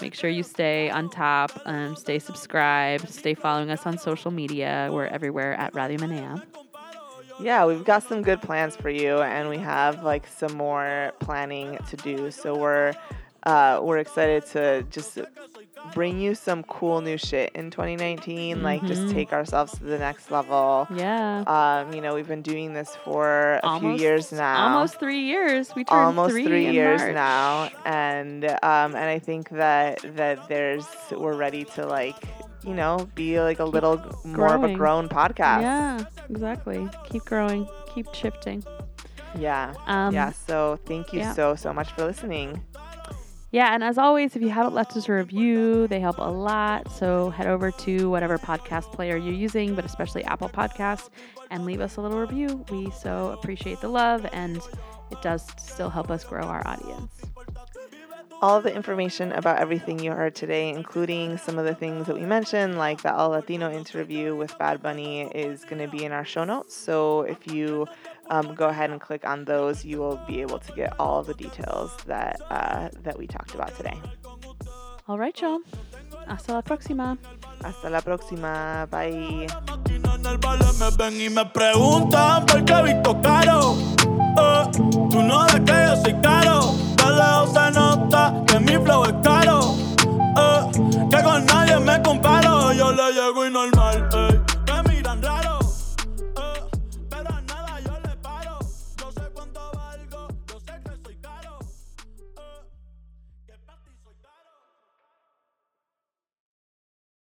[SPEAKER 3] make sure you stay on top, um, stay subscribed, stay following us on social media. We're everywhere at Radio Menea.
[SPEAKER 2] Yeah, we've got some good plans for you, and we have like some more planning to do. So we're uh, we're excited to just bring you some cool new shit in 2019. Like just
[SPEAKER 3] Mhm.
[SPEAKER 2] take ourselves to the next level.
[SPEAKER 3] Yeah.
[SPEAKER 2] Um, you know, we've been doing this for a
[SPEAKER 3] almost,
[SPEAKER 2] few years now.
[SPEAKER 3] Almost three years. We turned
[SPEAKER 2] almost
[SPEAKER 3] three,
[SPEAKER 2] three, years
[SPEAKER 3] March.
[SPEAKER 2] now, and um, and I think that that there's we're ready to like you know be like a little more of a grown podcast.
[SPEAKER 3] Yeah, exactly. Keep growing. Keep shifting.
[SPEAKER 2] Yeah.
[SPEAKER 3] Um,
[SPEAKER 2] yeah. So thank you
[SPEAKER 3] yeah.
[SPEAKER 2] so so much for listening.
[SPEAKER 3] Yeah, and as always, if you haven't left us a review, they help a lot. So head over to whatever podcast player you're using, but especially Apple Podcasts, and leave us a little review. We so appreciate the love, and it does still help us grow our audience.
[SPEAKER 2] All the information about everything you heard today, including some of the things that we mentioned, like the Alt.Latino interview with Bad Bunny, is going to be in our show notes. So if you um, go ahead and click on those. You will be able to get all the details that uh, that we talked about today.
[SPEAKER 3] All right, y'all. Hasta la próxima.
[SPEAKER 2] Hasta la próxima. Bye.
[SPEAKER 1] Que con nadie me comparo. Yo le llego y normal. Eh.